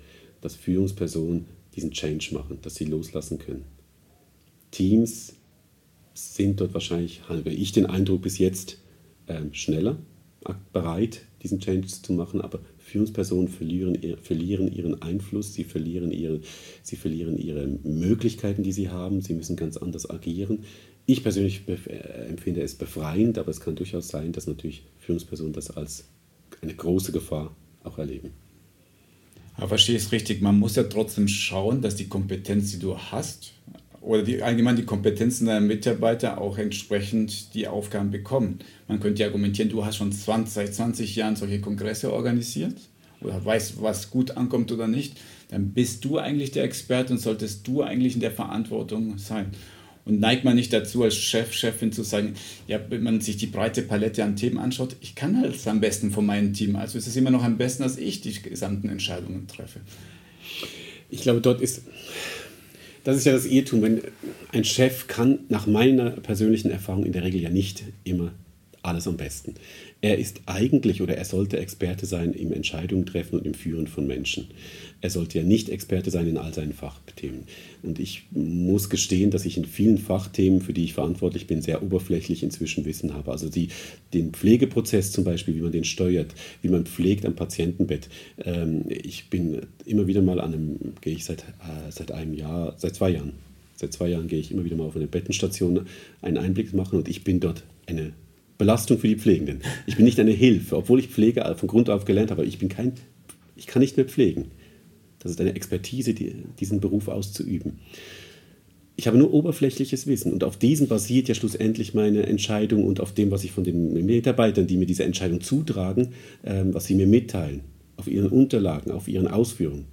Dass Führungspersonen diesen Change machen, dass sie loslassen können. Teams sind dort wahrscheinlich, habe ich den Eindruck bis jetzt, ähm, schneller bereit, diesen Change zu machen, aber Führungspersonen verlieren, verlieren ihren Einfluss, sie verlieren, ihre, sie verlieren ihre Möglichkeiten, die sie haben, sie müssen ganz anders agieren. Ich persönlich äh, empfinde es befreiend, aber es kann durchaus sein, dass natürlich Führungspersonen das als eine große Gefahr auch erleben. Aber verstehe ich es richtig, man muss ja trotzdem schauen, dass die Kompetenz, die du hast, oder die, allgemein die Kompetenzen deiner Mitarbeiter auch entsprechend die Aufgaben bekommen. Man könnte argumentieren, du hast schon 20, seit 20 Jahren solche Kongresse organisiert oder weißt, was gut ankommt oder nicht. Dann bist du eigentlich der Experte und solltest du eigentlich in der Verantwortung sein. Und neigt man nicht dazu, als Chef, Chefin zu sagen, ja, wenn man sich die breite Palette an Themen anschaut, ich kann halt am besten von meinem Team. Also ist es immer noch am besten, dass ich die gesamten Entscheidungen treffe. Ich glaube, dort ist das ist ja das Irrtum, wenn ein Chef kann nach meiner persönlichen Erfahrung in der Regel ja nicht immer alles am besten. Er ist eigentlich oder er sollte Experte sein im Entscheidungen treffen und im Führen von Menschen. Er sollte ja nicht Experte sein in all seinen Fachthemen. Und ich muss gestehen, dass ich in vielen Fachthemen, für die ich verantwortlich bin, sehr oberflächlich inzwischen Wissen habe. Also die, den Pflegeprozess zum Beispiel, wie man den steuert, wie man pflegt am Patientenbett. Ähm, ich bin immer wieder mal an einem, gehe ich seit, äh, seit einem Jahr, seit zwei Jahren Seit zwei Jahren gehe ich immer wieder mal auf eine Bettenstation einen Einblick machen und ich bin dort eine Belastung für die Pflegenden. Ich bin nicht eine Hilfe, obwohl ich Pflege von Grund auf gelernt habe. Ich bin kein, ich kann nicht mehr pflegen. Das ist eine Expertise, die, diesen Beruf auszuüben. Ich habe nur oberflächliches Wissen und auf diesem basiert ja schlussendlich meine Entscheidung und auf dem, was ich von den Mitarbeitern, die mir diese Entscheidung zutragen, ähm, was sie mir mitteilen, auf ihren Unterlagen, auf ihren Ausführungen.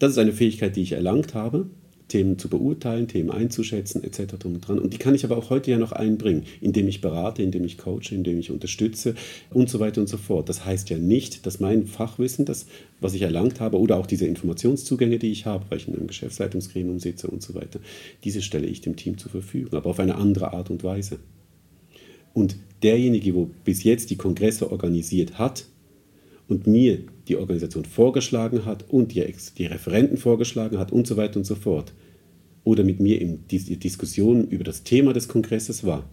Das ist eine Fähigkeit, die ich erlangt habe Themen zu beurteilen, Themen einzuschätzen etc. und dran. Und die kann ich aber auch heute ja noch einbringen, indem ich berate, indem ich coache, indem ich unterstütze und so weiter und so fort. Das heißt ja nicht, dass mein Fachwissen, das, was ich erlangt habe, oder auch diese Informationszugänge, die ich habe, weil ich in einem Geschäftsleitungsgremium sitze und so weiter, diese stelle ich dem Team zur Verfügung, aber auf eine andere Art und Weise. Und derjenige, wo bis jetzt die Kongresse organisiert hat, und mir die Organisation vorgeschlagen hat und die, die Referenten vorgeschlagen hat und so weiter und so fort, oder mit mir in die Diskussion über das Thema des Kongresses war,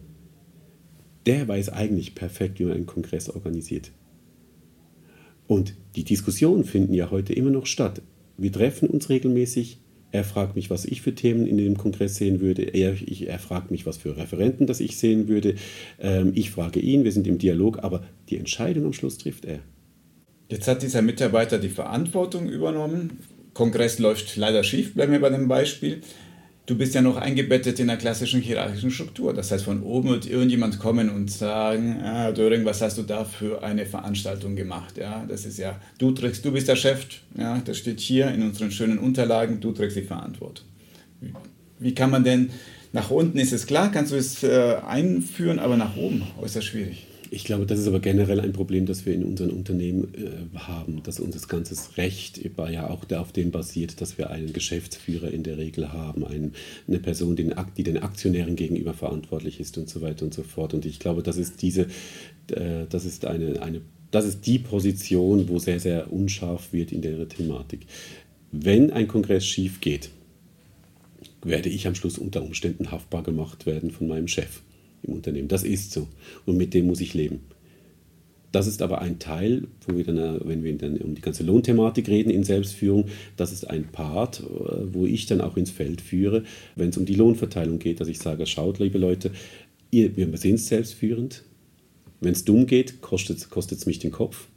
der weiß eigentlich perfekt, wie man einen Kongress organisiert. Und die Diskussionen finden ja heute immer noch statt. Wir treffen uns regelmäßig. Er fragt mich, was ich für Themen in dem Kongress sehen würde. Er, ich, er fragt mich, was für Referenten das ich sehen würde. Ähm, ich frage ihn, wir sind im Dialog, aber die Entscheidung am Schluss trifft er. Jetzt hat dieser Mitarbeiter die Verantwortung übernommen. Kongress läuft leider schief, bleiben wir bei dem Beispiel. Du bist ja noch eingebettet in einer klassischen hierarchischen Struktur. Das heißt, von oben wird irgendjemand kommen und sagen, ah, Döring, was hast du da für eine Veranstaltung gemacht? Ja, das ist ja, du trägst, du bist der Chef, ja, das steht hier in unseren schönen Unterlagen, du trägst die Verantwortung. Wie kann man denn, nach unten ist es klar, kannst du es äh, einführen, aber nach oben äußerst schwierig. Ich glaube, das ist aber generell ein Problem, das wir in unseren Unternehmen äh, haben, dass unser ganzes Recht ja auch auf dem basiert, dass wir einen Geschäftsführer in der Regel haben, einen, eine Person, die den Aktionären gegenüber verantwortlich ist und so weiter und so fort. Und ich glaube, das ist diese, äh, das ist eine, eine das ist die Position, wo sehr, sehr unscharf wird in der Thematik. Wenn ein Kongress schief geht, werde ich am Schluss unter Umständen haftbar gemacht werden von meinem Chef im Unternehmen. Das ist so. Und mit dem muss ich leben. Das ist aber ein Teil, wo wir dann, äh, wenn wir dann um die ganze Lohnthematik reden in Selbstführung, das ist ein Part, äh, wo ich dann auch ins Feld führe, wenn es um die Lohnverteilung geht, dass ich sage, schaut, liebe Leute, ihr, wir sind selbstführend. Wenn es dumm geht, kostet es mich den Kopf.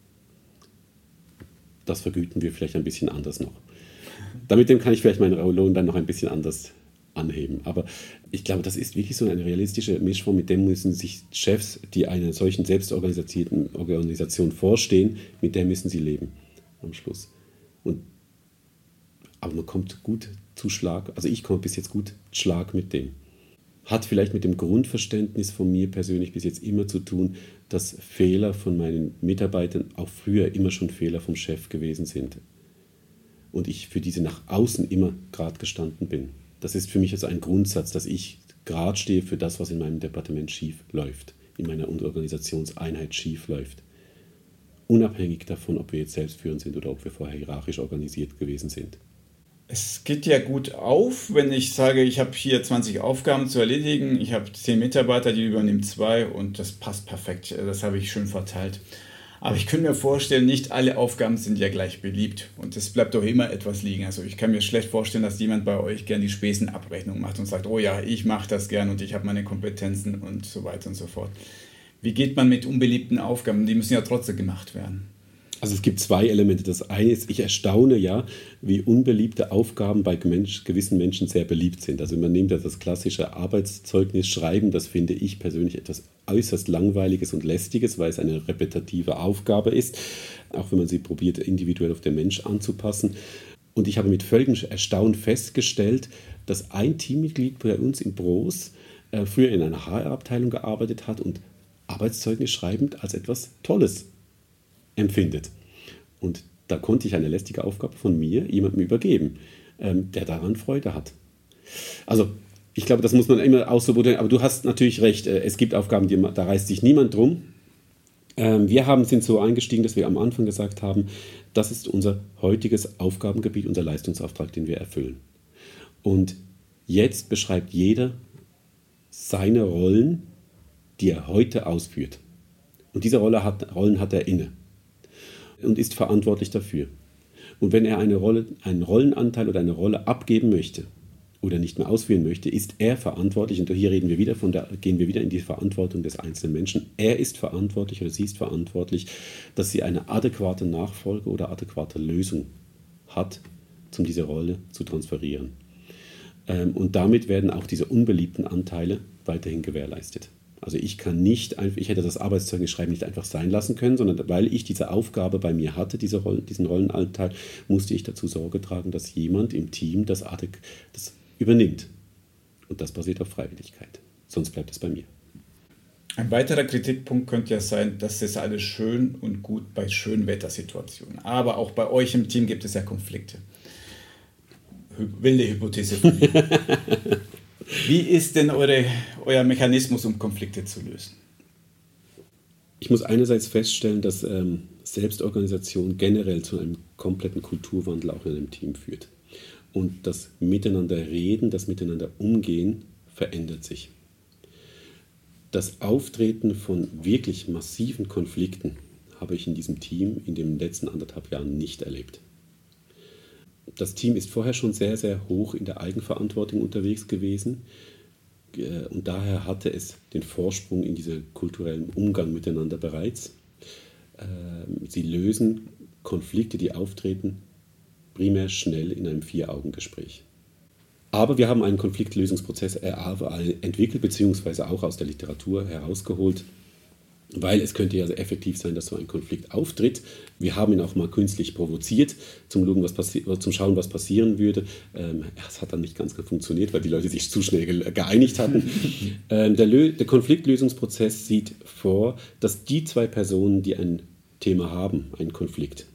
Das vergüten wir vielleicht ein bisschen anders noch. Damit kann ich vielleicht meinen Lohn dann noch ein bisschen anders anheben. Aber ich glaube, das ist wirklich so eine realistische Mischform, mit dem müssen sich Chefs, die einer solchen selbstorganisierten Organisation vorstehen, mit der müssen sie leben am Schluss. Und, aber man kommt gut zu Schlag, also ich komme bis jetzt gut Schlag mit dem. Hat vielleicht mit dem Grundverständnis von mir persönlich bis jetzt immer zu tun, dass Fehler von meinen Mitarbeitern auch früher immer schon Fehler vom Chef gewesen sind. Und ich für diese nach außen immer gerade gestanden bin. Das ist für mich also ein Grundsatz, dass ich gerade stehe für das, was in meinem Departement schief läuft, in meiner Organisationseinheit schief läuft. Unabhängig davon, ob wir jetzt selbstführend sind oder ob wir vorher hierarchisch organisiert gewesen sind. Es geht ja gut auf, wenn ich sage, ich habe hier 20 Aufgaben zu erledigen, ich habe 10 Mitarbeiter, die übernehmen zwei und das passt perfekt. Das habe ich schön verteilt. Aber ich könnte mir vorstellen, nicht alle Aufgaben sind ja gleich beliebt. Und es bleibt doch immer etwas liegen. Also ich kann mir schlecht vorstellen, dass jemand bei euch gern die Spesenabrechnung macht und sagt, oh ja, ich mache das gern und ich habe meine Kompetenzen und so weiter und so fort. Wie geht man mit unbeliebten Aufgaben? Die müssen ja trotzdem gemacht werden. Also es gibt zwei Elemente. Das eine ist, ich erstaune ja, wie unbeliebte Aufgaben bei gewissen Menschen sehr beliebt sind. Also man nimmt ja das klassische Arbeitszeugnis schreiben, das finde ich persönlich etwas äußerst langweiliges und lästiges, weil es eine repetitive Aufgabe ist, auch wenn man sie probiert individuell auf den Mensch anzupassen. Und ich habe mit völligem Erstaunen festgestellt, dass ein Teammitglied bei uns im Bros äh, früher in einer HR-Abteilung gearbeitet hat und Arbeitszeugnis schreibend als etwas Tolles empfindet. Und da konnte ich eine lästige Aufgabe von mir jemandem übergeben, ähm, der daran Freude hat. Also, ich glaube, das muss man immer ausprobieren, aber du hast natürlich recht, äh, es gibt Aufgaben, die, da reißt sich niemand drum. Ähm, wir haben, sind so eingestiegen, dass wir am Anfang gesagt haben, das ist unser heutiges Aufgabengebiet, unser Leistungsauftrag, den wir erfüllen. Und jetzt beschreibt jeder seine Rollen, die er heute ausführt. Und diese Rolle hat, Rollen hat er inne und ist verantwortlich dafür. Und wenn er eine Rolle, einen Rollenanteil oder eine Rolle abgeben möchte, oder nicht mehr ausführen möchte, ist er verantwortlich. Und hier reden wir wieder von der, gehen wir wieder in die Verantwortung des einzelnen Menschen. Er ist verantwortlich oder sie ist verantwortlich, dass sie eine adäquate Nachfolge oder adäquate Lösung hat, um diese Rolle zu transferieren. Ähm, und damit werden auch diese unbeliebten Anteile weiterhin gewährleistet. Also ich kann nicht einfach, ich hätte das Arbeitszeugnis schreiben nicht einfach sein lassen können, sondern weil ich diese Aufgabe bei mir hatte, diese Rollen, diesen Rollenanteil, musste ich dazu Sorge tragen, dass jemand im Team das, das übernimmt. Und das basiert auf Freiwilligkeit. Sonst bleibt es bei mir. Ein weiterer Kritikpunkt könnte ja sein, dass es alles schön und gut bei schönen Wettersituationen. Aber auch bei euch im Team gibt es ja Konflikte. Wilde Hypothese von mir. Wie ist denn eure, euer Mechanismus, um Konflikte zu lösen? Ich muss einerseits feststellen, dass ähm, Selbstorganisation generell zu einem kompletten Kulturwandel auch in einem Team führt. Und das Miteinander reden, das Miteinander umgehen verändert sich. Das Auftreten von wirklich massiven Konflikten habe ich in diesem Team in den letzten anderthalb Jahren nicht erlebt das Team ist vorher schon sehr, sehr hoch in der Eigenverantwortung unterwegs gewesen. Äh, und daher hatte es den Vorsprung in diesem kulturellen Umgang miteinander bereits. Ähm, sie lösen Konflikte, die auftreten, primär schnell in einem Vier-Augen-Gespräch. Aber wir haben einen Konfliktlösungsprozess entwickelt, beziehungsweise auch aus der Literatur herausgeholt, weil es könnte ja effektiv sein, dass so ein Konflikt auftritt. Wir haben ihn auch mal künstlich provoziert, zum, Schauen, was, zum Schauen, was passieren würde. Ähm, es hat dann nicht ganz funktioniert, weil die Leute sich zu schnell geeinigt hatten. ähm, der, der Konfliktlösungsprozess sieht vor, dass die zwei Personen, die ein Thema haben, einen Konflikt,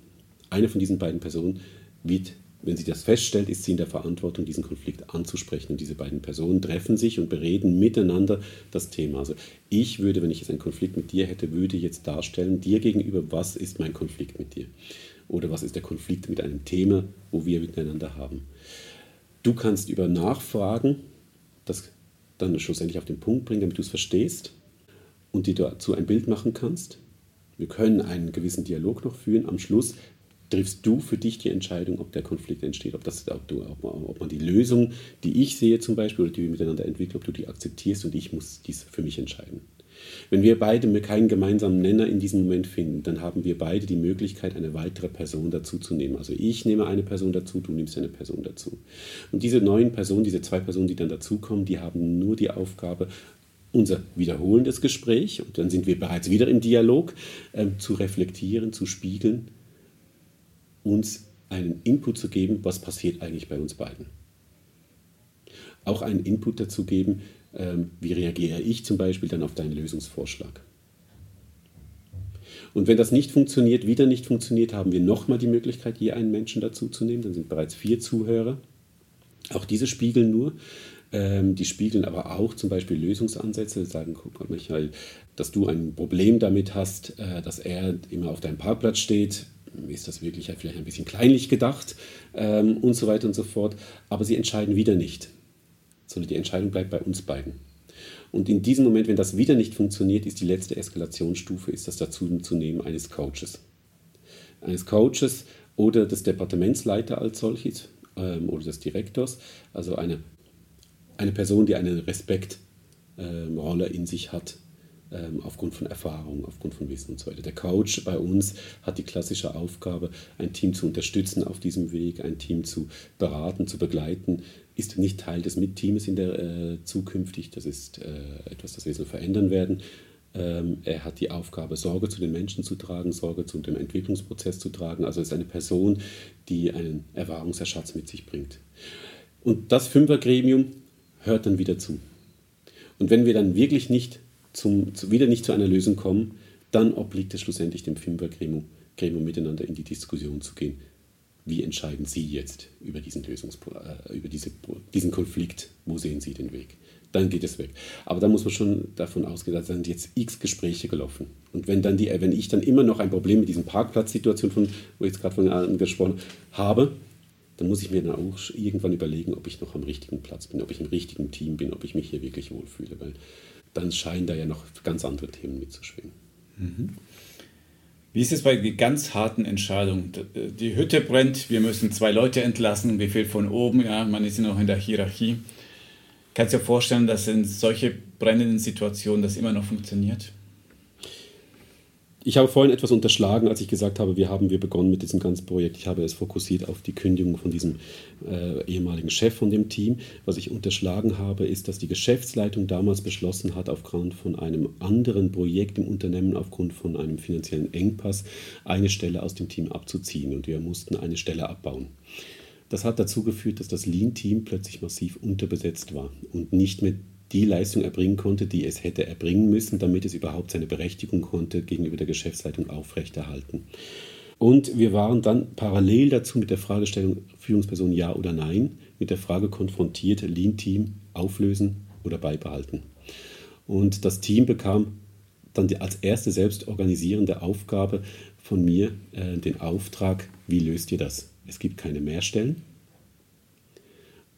eine von diesen beiden Personen wird wenn sie das feststellt, ist sie in der Verantwortung, diesen Konflikt anzusprechen. Und diese beiden Personen treffen sich und bereden miteinander das Thema. Also ich würde, wenn ich jetzt einen Konflikt mit dir hätte, würde jetzt darstellen, dir gegenüber, was ist mein Konflikt mit dir? Oder was ist der Konflikt mit einem Thema, wo wir miteinander haben? Du kannst über Nachfragen das dann schlussendlich auf den Punkt bringen, damit du es verstehst und dir dazu ein Bild machen kannst. Wir können einen gewissen Dialog noch führen. Am Schluss triffst du für dich die Entscheidung, ob der Konflikt entsteht, ob, das, ob, du, ob, ob, man die Lösung, die ich sehe zum Beispiel, oder die wir miteinander entwickeln, ob du die akzeptierst und ich muss dies für mich entscheiden. Wenn wir beide keinen gemeinsamen Nenner in diesem Moment finden, dann haben wir beide die Möglichkeit, eine weitere Person dazuzunehmen. Also ich nehme eine Person dazu, du nimmst eine Person dazu. Und diese neuen Personen, diese zwei Personen, die dann dazukommen, die haben nur die Aufgabe, unser wiederholendes Gespräch, und dann sind wir bereits wieder im Dialog, äh, zu reflektieren, zu spiegeln uns einen Input zu geben, was passiert eigentlich bei uns beiden. Auch einen Input dazu geben, ähm, wie reagiere ich zum Beispiel dann auf deinen Lösungsvorschlag. Und wenn das nicht funktioniert, wieder nicht funktioniert, haben wir nochmal die Möglichkeit, je einen Menschen dazu zu nehmen. Dann sind bereits vier Zuhörer. Auch diese spiegeln nur. Ähm, die spiegeln aber auch zum Beispiel Lösungsansätze, sagen, guck mal, Michael, dass du ein Problem damit hast, äh, dass er immer auf deinem Parkplatz steht ist das wirklich vielleicht ein bisschen kleinlich gedacht ähm, und so weiter und so fort. Aber sie entscheiden wieder nicht, sondern die Entscheidung bleibt bei uns beiden. Und in diesem Moment, wenn das wieder nicht funktioniert, ist die letzte Eskalationsstufe, ist das dazu zu nehmen eines Coaches. Eines Coaches oder des Departementsleiter als solches ähm, oder des Direktors, also eine, eine Person, die eine Respektrolle ähm, in sich hat aufgrund von Erfahrung, aufgrund von Wissen und so weiter. Der Coach bei uns hat die klassische Aufgabe, ein Team zu unterstützen auf diesem Weg, ein Team zu beraten, zu begleiten, ist nicht Teil des Mitteams in der äh, zukünftig. Das ist äh, etwas, das wir so verändern werden. Ähm, er hat die Aufgabe, Sorge zu den Menschen zu tragen, Sorge zu dem Entwicklungsprozess zu tragen. Also ist eine Person, die einen Erfahrungserschatz mit sich bringt. Und das Fünfergremium hört dann wieder zu. Und wenn wir dann wirklich nicht zum, zu, wieder nicht zu einer Lösung kommen, dann obliegt es schlussendlich dem Fünfergremium Gremium miteinander in die Diskussion zu gehen. Wie entscheiden Sie jetzt über diesen, Lösungs äh, über diese, diesen Konflikt? Wo sehen Sie den Weg? Dann geht es weg. Aber da muss man schon davon ausgehen, dass sind jetzt x Gespräche gelaufen. Und wenn, dann die, wenn ich dann immer noch ein Problem mit diesen Parkplatzsituationen, wo ich jetzt gerade von angesprochen habe, dann muss ich mir dann auch irgendwann überlegen, ob ich noch am richtigen Platz bin, ob ich im richtigen Team bin, ob ich mich hier wirklich wohlfühle. Weil dann scheinen da ja noch ganz andere Themen mitzuschwingen. Mhm. Wie ist es bei ganz harten Entscheidungen? Die Hütte brennt, wir müssen zwei Leute entlassen, Befehl von oben, ja, man ist noch in der Hierarchie. Kannst du dir vorstellen, dass in solche brennenden Situationen das immer noch funktioniert? Ich habe vorhin etwas unterschlagen, als ich gesagt habe, wir haben wir begonnen mit diesem ganzen Projekt. Ich habe es fokussiert auf die Kündigung von diesem äh, ehemaligen Chef von dem Team. Was ich unterschlagen habe, ist, dass die Geschäftsleitung damals beschlossen hat, aufgrund von einem anderen Projekt im Unternehmen, aufgrund von einem finanziellen Engpass, eine Stelle aus dem Team abzuziehen. Und wir mussten eine Stelle abbauen. Das hat dazu geführt, dass das Lean-Team plötzlich massiv unterbesetzt war und nicht mehr die Leistung erbringen konnte, die es hätte erbringen müssen, damit es überhaupt seine Berechtigung konnte gegenüber der Geschäftsleitung aufrechterhalten. Und wir waren dann parallel dazu mit der Fragestellung Führungsperson ja oder nein, mit der Frage konfrontiert, Lean-Team auflösen oder beibehalten. Und das Team bekam dann als erste selbstorganisierende Aufgabe von mir äh, den Auftrag, wie löst ihr das? Es gibt keine Mehrstellen.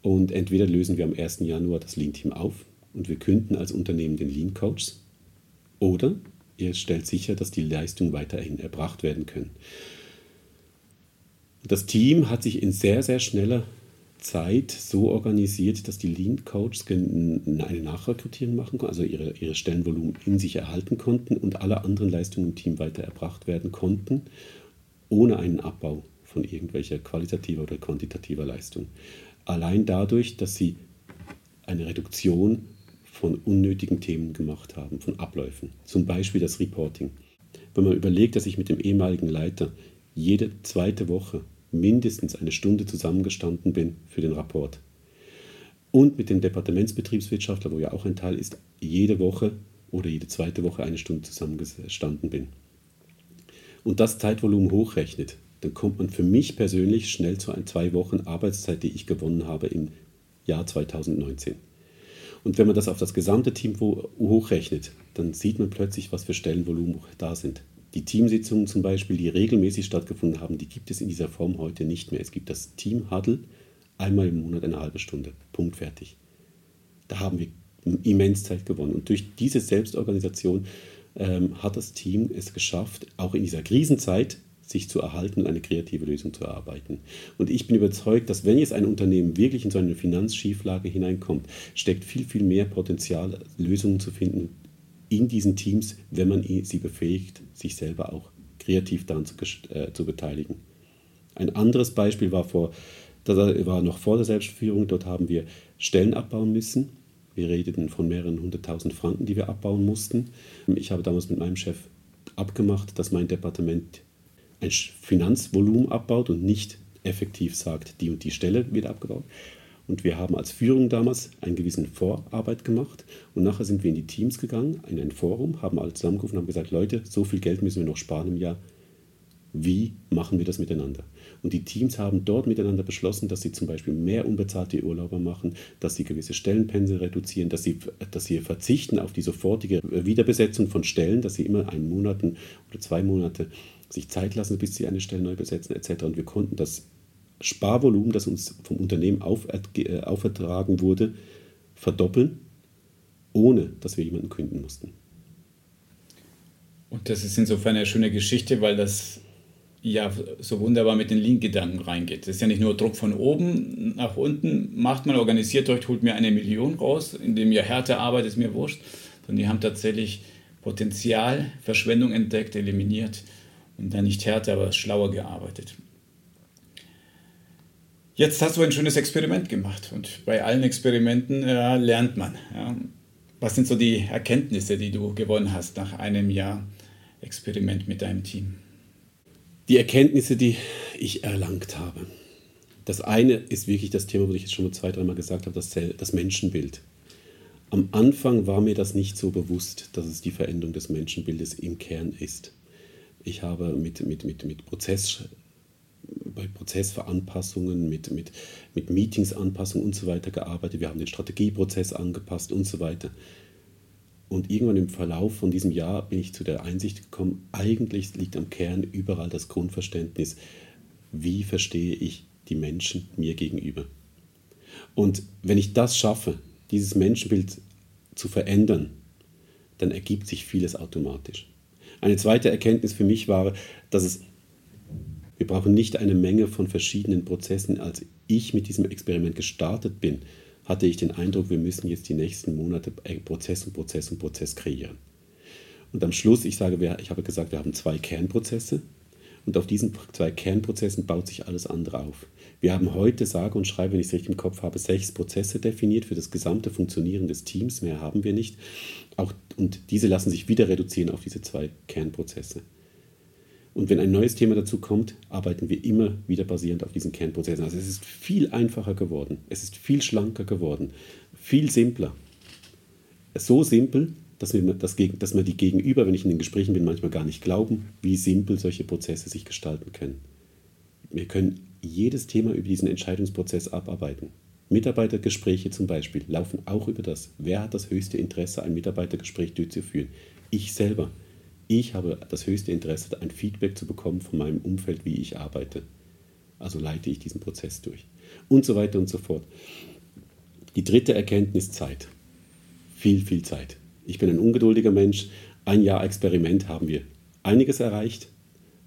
Und entweder lösen wir am 1. Januar das Lean-Team auf und wir künden als Unternehmen den Lean Coach oder ihr stellt sicher, dass die Leistungen weiterhin erbracht werden können. Das Team hat sich in sehr, sehr schneller Zeit so organisiert, dass die Lean Coaches eine Nachrekrutierung machen konnten, also ihre, ihre Stellenvolumen in sich erhalten konnten und alle anderen Leistungen im Team weiter erbracht werden konnten, ohne einen Abbau von irgendwelcher qualitativer oder quantitativer Leistung. Allein dadurch, dass sie eine Reduktion von unnötigen Themen gemacht haben, von Abläufen. Zum Beispiel das Reporting. Wenn man überlegt, dass ich mit dem ehemaligen Leiter jede zweite Woche mindestens eine Stunde zusammengestanden bin für den Rapport. Und mit dem Departementsbetriebswirtschaftler, wo ja auch ein Teil ist, jede Woche oder jede zweite Woche eine Stunde zusammengestanden bin. Und das Zeitvolumen hochrechnet, dann kommt man für mich persönlich schnell zu ein zwei Wochen Arbeitszeit, die ich gewonnen habe im Jahr 2019. Und wenn man das auf das gesamte Team hochrechnet, dann sieht man plötzlich, was für Stellenvolumen da sind. Die Teamsitzungen zum Beispiel, die regelmäßig stattgefunden haben, die gibt es in dieser Form heute nicht mehr. Es gibt das Team Huddle einmal im Monat eine halbe Stunde. Punkt fertig. Da haben wir immens Zeit gewonnen. Und durch diese Selbstorganisation ähm, hat das Team es geschafft, auch in dieser Krisenzeit sich zu erhalten und eine kreative Lösung zu erarbeiten. Und ich bin überzeugt, dass wenn jetzt ein Unternehmen wirklich in so eine Finanzschieflage hineinkommt, steckt viel, viel mehr Potenzial, Lösungen zu finden in diesen Teams, wenn man sie befähigt, sich selber auch kreativ daran zu, äh, zu beteiligen. Ein anderes Beispiel war, vor, das war noch vor der Selbstführung, dort haben wir Stellen abbauen müssen. Wir redeten von mehreren hunderttausend Franken, die wir abbauen mussten. Ich habe damals mit meinem Chef abgemacht, dass mein Departement ein Finanzvolumen abbaut und nicht effektiv sagt, die und die Stelle wird abgebaut. Und wir haben als Führung damals einen gewissen Vorarbeit gemacht und nachher sind wir in die Teams gegangen, in ein Forum, haben alle zusammengerufen und haben gesagt, Leute, so viel Geld müssen wir noch sparen im Jahr. Wie machen wir das miteinander? Und die Teams haben dort miteinander beschlossen, dass sie zum Beispiel mehr unbezahlte Urlauber machen, dass sie gewisse Stellenpensen reduzieren, dass sie, dass sie verzichten auf die sofortige Wiederbesetzung von Stellen, dass sie immer einen Monat oder zwei Monate sich Zeit lassen, bis sie eine Stelle neu besetzen etc. Und wir konnten das Sparvolumen, das uns vom Unternehmen auf, äh, aufertragen wurde, verdoppeln, ohne dass wir jemanden künden mussten. Und das ist insofern eine schöne Geschichte, weil das ja so wunderbar mit den Lean-Gedanken reingeht. Das ist ja nicht nur Druck von oben nach unten, macht man, organisiert euch, holt mir eine Million raus, indem ihr härter arbeitet, ist mir wurscht, sondern die haben tatsächlich Potenzial, Verschwendung entdeckt, eliminiert und dann nicht härter, aber schlauer gearbeitet. Jetzt hast du ein schönes Experiment gemacht und bei allen Experimenten ja, lernt man. Ja. Was sind so die Erkenntnisse, die du gewonnen hast nach einem Jahr Experiment mit deinem Team? Die Erkenntnisse, die ich erlangt habe. Das eine ist wirklich das Thema, was ich jetzt schon mal zwei, dreimal gesagt habe, das, das Menschenbild. Am Anfang war mir das nicht so bewusst, dass es die Veränderung des Menschenbildes im Kern ist. Ich habe mit, mit, mit, mit Prozess, bei Prozessveranpassungen, mit, mit, mit Meetingsanpassungen und so weiter gearbeitet. Wir haben den Strategieprozess angepasst und so weiter. Und irgendwann im Verlauf von diesem Jahr bin ich zu der Einsicht gekommen, eigentlich liegt am Kern überall das Grundverständnis, wie verstehe ich die Menschen mir gegenüber. Und wenn ich das schaffe, dieses Menschenbild zu verändern, dann ergibt sich vieles automatisch. Eine zweite Erkenntnis für mich war, dass es, wir brauchen nicht eine Menge von verschiedenen Prozessen. Als ich mit diesem Experiment gestartet bin, hatte ich den Eindruck, wir müssen jetzt die nächsten Monate Prozess und Prozess und Prozess kreieren. Und am Schluss, ich sage, ich habe gesagt, wir haben zwei Kernprozesse und auf diesen zwei Kernprozessen baut sich alles andere auf. Wir haben heute, sage und schreibe, wenn ich es richtig im Kopf habe, sechs Prozesse definiert für das gesamte Funktionieren des Teams. Mehr haben wir nicht. Auch, und diese lassen sich wieder reduzieren auf diese zwei Kernprozesse. Und wenn ein neues Thema dazu kommt, arbeiten wir immer wieder basierend auf diesen Kernprozessen. Also es ist viel einfacher geworden, es ist viel schlanker geworden, viel simpler. So simpel, dass wir, das, dass wir die Gegenüber, wenn ich in den Gesprächen bin, manchmal gar nicht glauben, wie simpel solche Prozesse sich gestalten können. Wir können jedes Thema über diesen Entscheidungsprozess abarbeiten. Mitarbeitergespräche zum Beispiel laufen auch über das. Wer hat das höchste Interesse, ein Mitarbeitergespräch durchzuführen? Ich selber. Ich habe das höchste Interesse, ein Feedback zu bekommen von meinem Umfeld, wie ich arbeite. Also leite ich diesen Prozess durch. Und so weiter und so fort. Die dritte Erkenntnis Zeit. Viel, viel Zeit. Ich bin ein ungeduldiger Mensch. Ein Jahr Experiment haben wir einiges erreicht,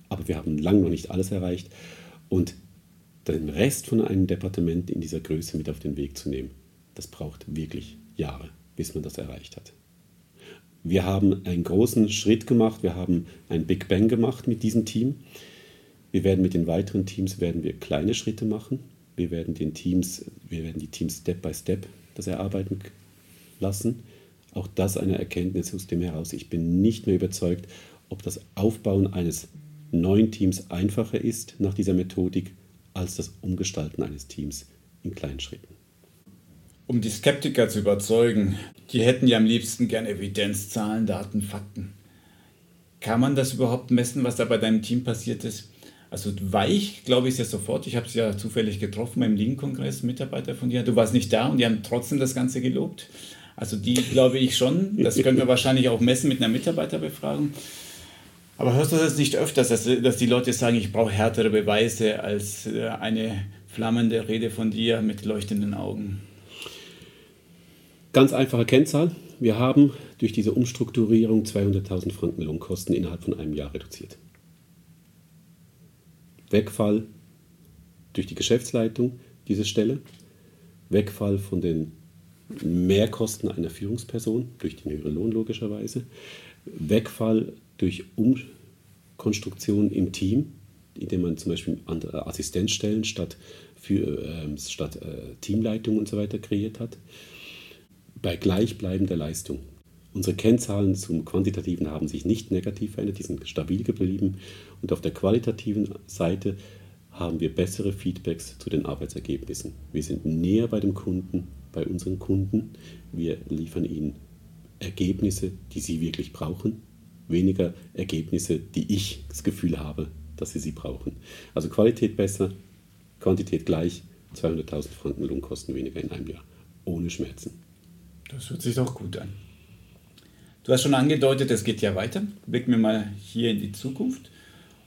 aber wir haben lang noch nicht alles erreicht. Und den Rest von einem Departement in dieser Größe mit auf den Weg zu nehmen, das braucht wirklich Jahre, bis man das erreicht hat. Wir haben einen großen Schritt gemacht, wir haben ein Big Bang gemacht mit diesem Team. Wir werden mit den weiteren Teams werden wir kleine Schritte machen. Wir werden den Teams, wir werden die Teams Step by Step das erarbeiten lassen. Auch das eine Erkenntnis aus dem heraus. Ich bin nicht mehr überzeugt, ob das Aufbauen eines neuen Teams einfacher ist nach dieser Methodik als das Umgestalten eines Teams in kleinen Schritten. Um die Skeptiker zu überzeugen, die hätten ja am liebsten gern Evidenz, Zahlen, Daten, Fakten. Kann man das überhaupt messen, was da bei deinem Team passiert ist? Also weich, glaube ich, ist ja sofort. Ich habe es ja zufällig getroffen beim Lean-Kongress, Mitarbeiter von dir. Du warst nicht da und die haben trotzdem das Ganze gelobt. Also die glaube ich schon. Das können wir wahrscheinlich auch messen mit einer Mitarbeiterbefragung. Aber hörst du das nicht öfters, dass, dass die Leute sagen, ich brauche härtere Beweise als äh, eine flammende Rede von dir mit leuchtenden Augen? Ganz einfache Kennzahl. Wir haben durch diese Umstrukturierung 200.000 Franken Lohnkosten innerhalb von einem Jahr reduziert. Wegfall durch die Geschäftsleitung dieser Stelle, Wegfall von den Mehrkosten einer Führungsperson durch den höheren Lohn logischerweise, Wegfall durch Umkonstruktion im Team, indem man zum Beispiel Assistenzstellen statt, für, äh, statt äh, Teamleitung und so weiter kreiert hat, bei gleichbleibender Leistung. Unsere Kennzahlen zum Quantitativen haben sich nicht negativ verändert, die sind stabil geblieben. Und auf der qualitativen Seite haben wir bessere Feedbacks zu den Arbeitsergebnissen. Wir sind näher bei dem Kunden, bei unseren Kunden. Wir liefern ihnen Ergebnisse, die sie wirklich brauchen weniger Ergebnisse, die ich das Gefühl habe, dass sie sie brauchen. Also Qualität besser, Quantität gleich, 200.000 Franken Lohnkosten weniger in einem Jahr, ohne Schmerzen. Das hört sich doch gut an. Du hast schon angedeutet, es geht ja weiter. Blicken wir mal hier in die Zukunft.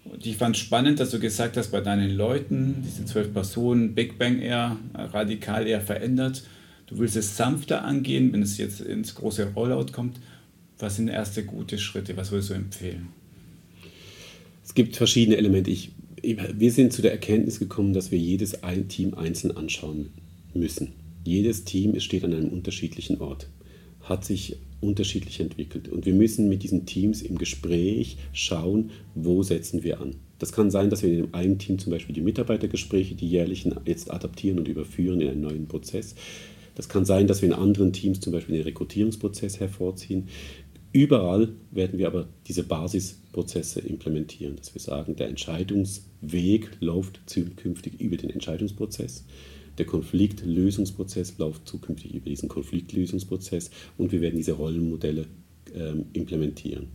Und ich fand spannend, dass du gesagt hast, bei deinen Leuten, diese zwölf Personen, Big Bang eher radikal eher verändert. Du willst es sanfter angehen, wenn es jetzt ins große Rollout kommt. Was sind erste gute Schritte? Was würdest du empfehlen? Es gibt verschiedene Elemente. Ich, wir sind zu der Erkenntnis gekommen, dass wir jedes ein Team einzeln anschauen müssen. Jedes Team steht an einem unterschiedlichen Ort, hat sich unterschiedlich entwickelt. Und wir müssen mit diesen Teams im Gespräch schauen, wo setzen wir an. Das kann sein, dass wir in einem Team zum Beispiel die Mitarbeitergespräche, die jährlichen, jetzt adaptieren und überführen in einen neuen Prozess. Das kann sein, dass wir in anderen Teams zum Beispiel den Rekrutierungsprozess hervorziehen. Überall werden wir aber diese Basisprozesse implementieren, dass wir sagen, der Entscheidungsweg läuft zukünftig über den Entscheidungsprozess, der Konfliktlösungsprozess läuft zukünftig über diesen Konfliktlösungsprozess und wir werden diese Rollenmodelle ähm, implementieren.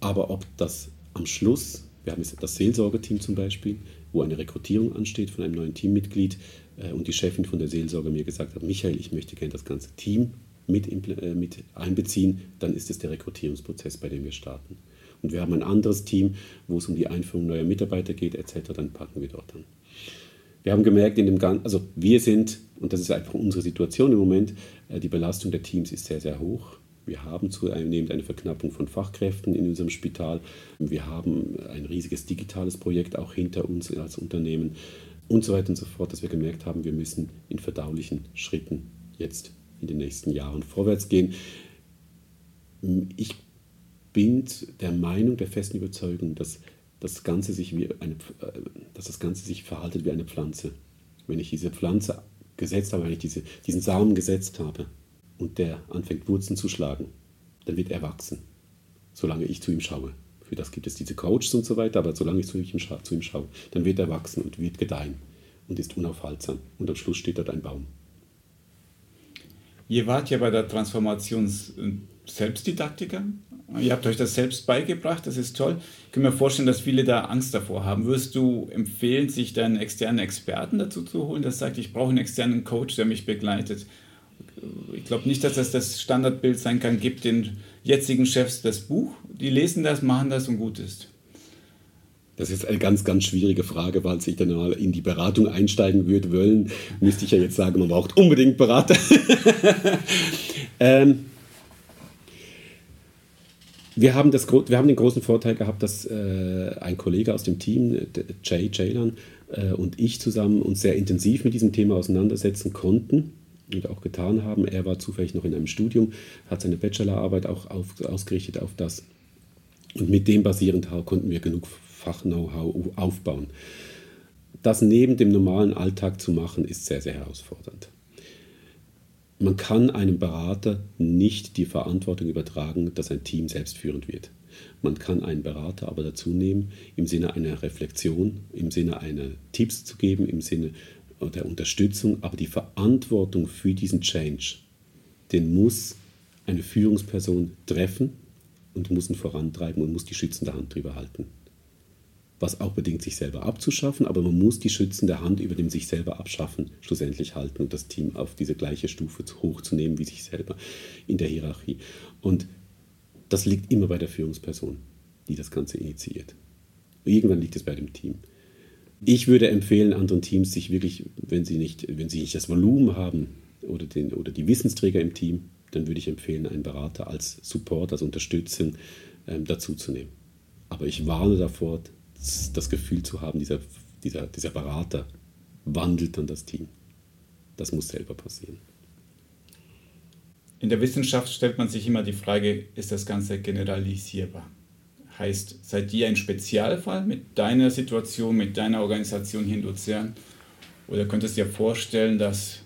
Aber ob das am Schluss, wir haben jetzt das Seelsorgerteam zum Beispiel, wo eine Rekrutierung ansteht von einem neuen Teammitglied äh, und die Chefin von der Seelsorge mir gesagt hat, Michael, ich möchte gerne das ganze Team mit, äh, mit einbeziehen, dann ist es der Rekrutierungsprozess, bei dem wir starten. Und wir haben ein anderes Team, wo es um die Einführung neuer Mitarbeiter geht, etc., dann packen wir dort an. Wir haben gemerkt, in dem Ganzen, also wir sind, und das ist einfach unsere Situation im Moment, äh, die Belastung der Teams ist sehr, sehr hoch. Wir haben zunehmend eine Verknappung von Fachkräften in unserem Spital. Wir haben ein riesiges digitales Projekt auch hinter uns als Unternehmen und so weiter und so fort, dass wir gemerkt haben, wir müssen in verdaulichen Schritten jetzt in den nächsten Jahren vorwärts gehen. Ich bin der Meinung, der festen Überzeugung, dass das Ganze sich wie eine, äh, dass das Ganze sich verhaltet wie eine Pflanze. Wenn ich diese Pflanze gesetzt habe, wenn ich diese, diesen Samen gesetzt habe und der anfängt Wurzeln zu schlagen, dann wird er wachsen, solange ich zu ihm schaue. Für das gibt es diese Coaches und so weiter, aber solange ich zu ihm, zu ihm schaue, dann wird er wachsen und wird gedeihen und ist unaufhaltsam. Und am Schluss steht dort ein Baum. Ihr wart ja bei der Transformation Selbstdidaktiker. Ihr habt euch das selbst beigebracht, das ist toll. Ich kann mir vorstellen, dass viele da Angst davor haben. Würdest du empfehlen, sich da einen externen Experten dazu zu holen, der sagt, ich brauche einen externen Coach, der mich begleitet? Ich glaube nicht, dass das das Standardbild sein kann, gibt den jetzigen Chefs das Buch, die lesen das, machen das und gut ist. Das ist eine ganz, ganz schwierige Frage, weil ich dann mal in die Beratung einsteigen würde wollen, müsste ich ja jetzt sagen, man braucht unbedingt Berater. ähm, wir haben, das, wir haben den großen Vorteil gehabt, dass äh, ein Kollege aus dem Team, Jay Jaylan, äh, und ich zusammen uns sehr intensiv mit diesem Thema auseinandersetzen konnten und auch getan haben. Er war zufällig noch in einem Studium, hat seine Bachelorarbeit auch auf, ausgerichtet auf das. Und mit dem basierend konnten wir genug Fach-Know-how aufbauen. Das neben dem normalen Alltag zu machen, ist sehr, sehr herausfordernd. Man kann einem Berater nicht die Verantwortung übertragen, dass ein Team selbstführend wird. Man kann einen Berater aber dazu nehmen, im Sinne einer Reflexion, im Sinne einer Tipps zu geben, im Sinne der Unterstützung, aber die Verantwortung für diesen Change, den muss eine Führungsperson treffen und muss ihn vorantreiben und muss die schützende Hand drüber halten was auch bedingt, sich selber abzuschaffen, aber man muss die schützende Hand über dem sich selber abschaffen schlussendlich halten und das Team auf diese gleiche Stufe hochzunehmen wie sich selber in der Hierarchie. Und das liegt immer bei der Führungsperson, die das Ganze initiiert. Irgendwann liegt es bei dem Team. Ich würde empfehlen, anderen Teams sich wirklich, wenn sie nicht, wenn sie nicht das Volumen haben oder, den, oder die Wissensträger im Team, dann würde ich empfehlen, einen Berater als Support, als Unterstützung ähm, dazuzunehmen. Aber ich warne davor, das Gefühl zu haben, dieser, dieser, dieser Berater wandelt dann das Team. Das muss selber passieren. In der Wissenschaft stellt man sich immer die Frage, ist das Ganze generalisierbar? Heißt, seid ihr ein Spezialfall mit deiner Situation, mit deiner Organisation hier in Luzern? Oder könntest du dir vorstellen, dass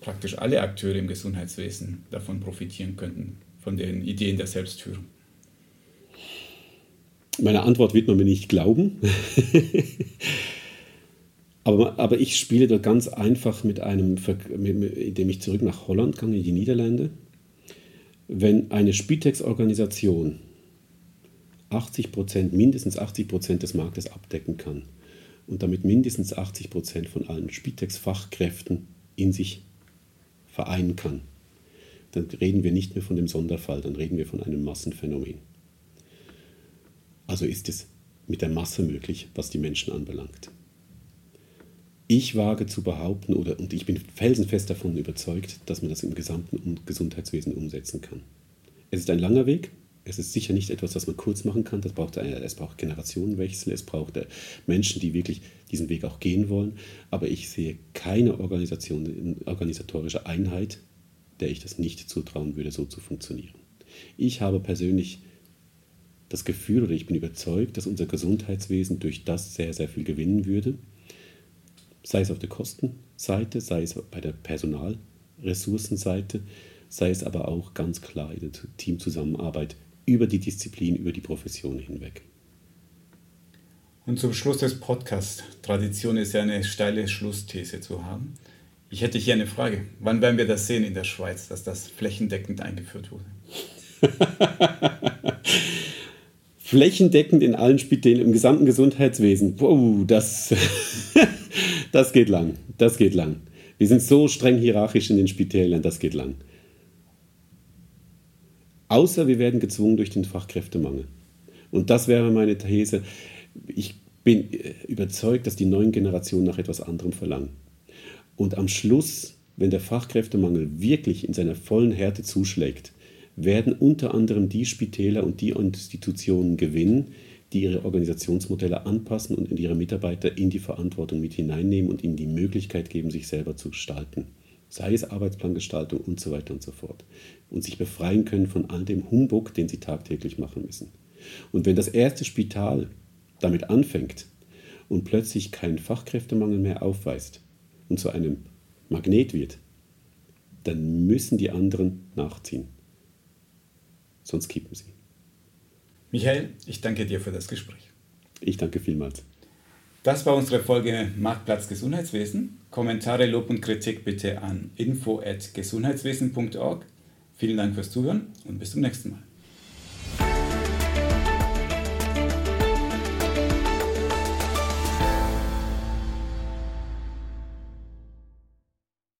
praktisch alle Akteure im Gesundheitswesen davon profitieren könnten, von den Ideen der Selbstführung? Meine Antwort wird man mir nicht glauben. aber, aber ich spiele da ganz einfach mit einem, indem ich zurück nach Holland kann, in die Niederlande. Wenn eine Spitex-Organisation 80% mindestens 80% des Marktes abdecken kann und damit mindestens 80% von allen Spitex-Fachkräften in sich vereinen kann, dann reden wir nicht mehr von dem Sonderfall, dann reden wir von einem Massenphänomen. Also ist es mit der Masse möglich, was die Menschen anbelangt. Ich wage zu behaupten, oder, und ich bin felsenfest davon überzeugt, dass man das im gesamten Gesundheitswesen umsetzen kann. Es ist ein langer Weg. Es ist sicher nicht etwas, was man kurz machen kann. Das braucht, es braucht Generationenwechsel. Es braucht äh, Menschen, die wirklich diesen Weg auch gehen wollen. Aber ich sehe keine Organisation, organisatorische Einheit, der ich das nicht zutrauen würde, so zu funktionieren. Ich habe persönlich das Gefühl oder ich bin überzeugt, dass unser Gesundheitswesen durch das sehr, sehr viel gewinnen würde. Sei es auf der Kostenseite, sei es bei der Personalressourcenseite, sei es aber auch ganz klar in der Teamzusammenarbeit über die Disziplin, über die Profession hinweg. Und zum Schluss des Podcasts, Tradition ist ja eine steile Schlussthese zu haben. Ich hätte hier eine Frage. Wann werden wir das sehen in der Schweiz, dass das flächendeckend eingeführt wurde? flächendeckend in allen Spitälern, im gesamten Gesundheitswesen. Wow, das, das geht lang. Das geht lang. Wir sind so streng hierarchisch in den Spitälern, das geht lang. Außer wir werden gezwungen durch den Fachkräftemangel. Und das wäre meine These. Ich bin überzeugt, dass die neuen Generationen nach etwas anderem verlangen. Und am Schluss, wenn der Fachkräftemangel wirklich in seiner vollen Härte zuschlägt, werden unter anderem die Spitäler und die Institutionen gewinnen, die ihre Organisationsmodelle anpassen und ihre Mitarbeiter in die Verantwortung mit hineinnehmen und ihnen die Möglichkeit geben, sich selber zu gestalten. Sei es Arbeitsplangestaltung und so weiter und so fort. Und sich befreien können von all dem Humbug, den sie tagtäglich machen müssen. Und wenn das erste Spital damit anfängt und plötzlich keinen Fachkräftemangel mehr aufweist und zu einem Magnet wird, dann müssen die anderen nachziehen. Sonst kippen sie. Michael, ich danke dir für das Gespräch. Ich danke vielmals. Das war unsere Folge Marktplatz Gesundheitswesen. Kommentare, Lob und Kritik bitte an info@gesundheitswesen.org. Vielen Dank fürs Zuhören und bis zum nächsten Mal.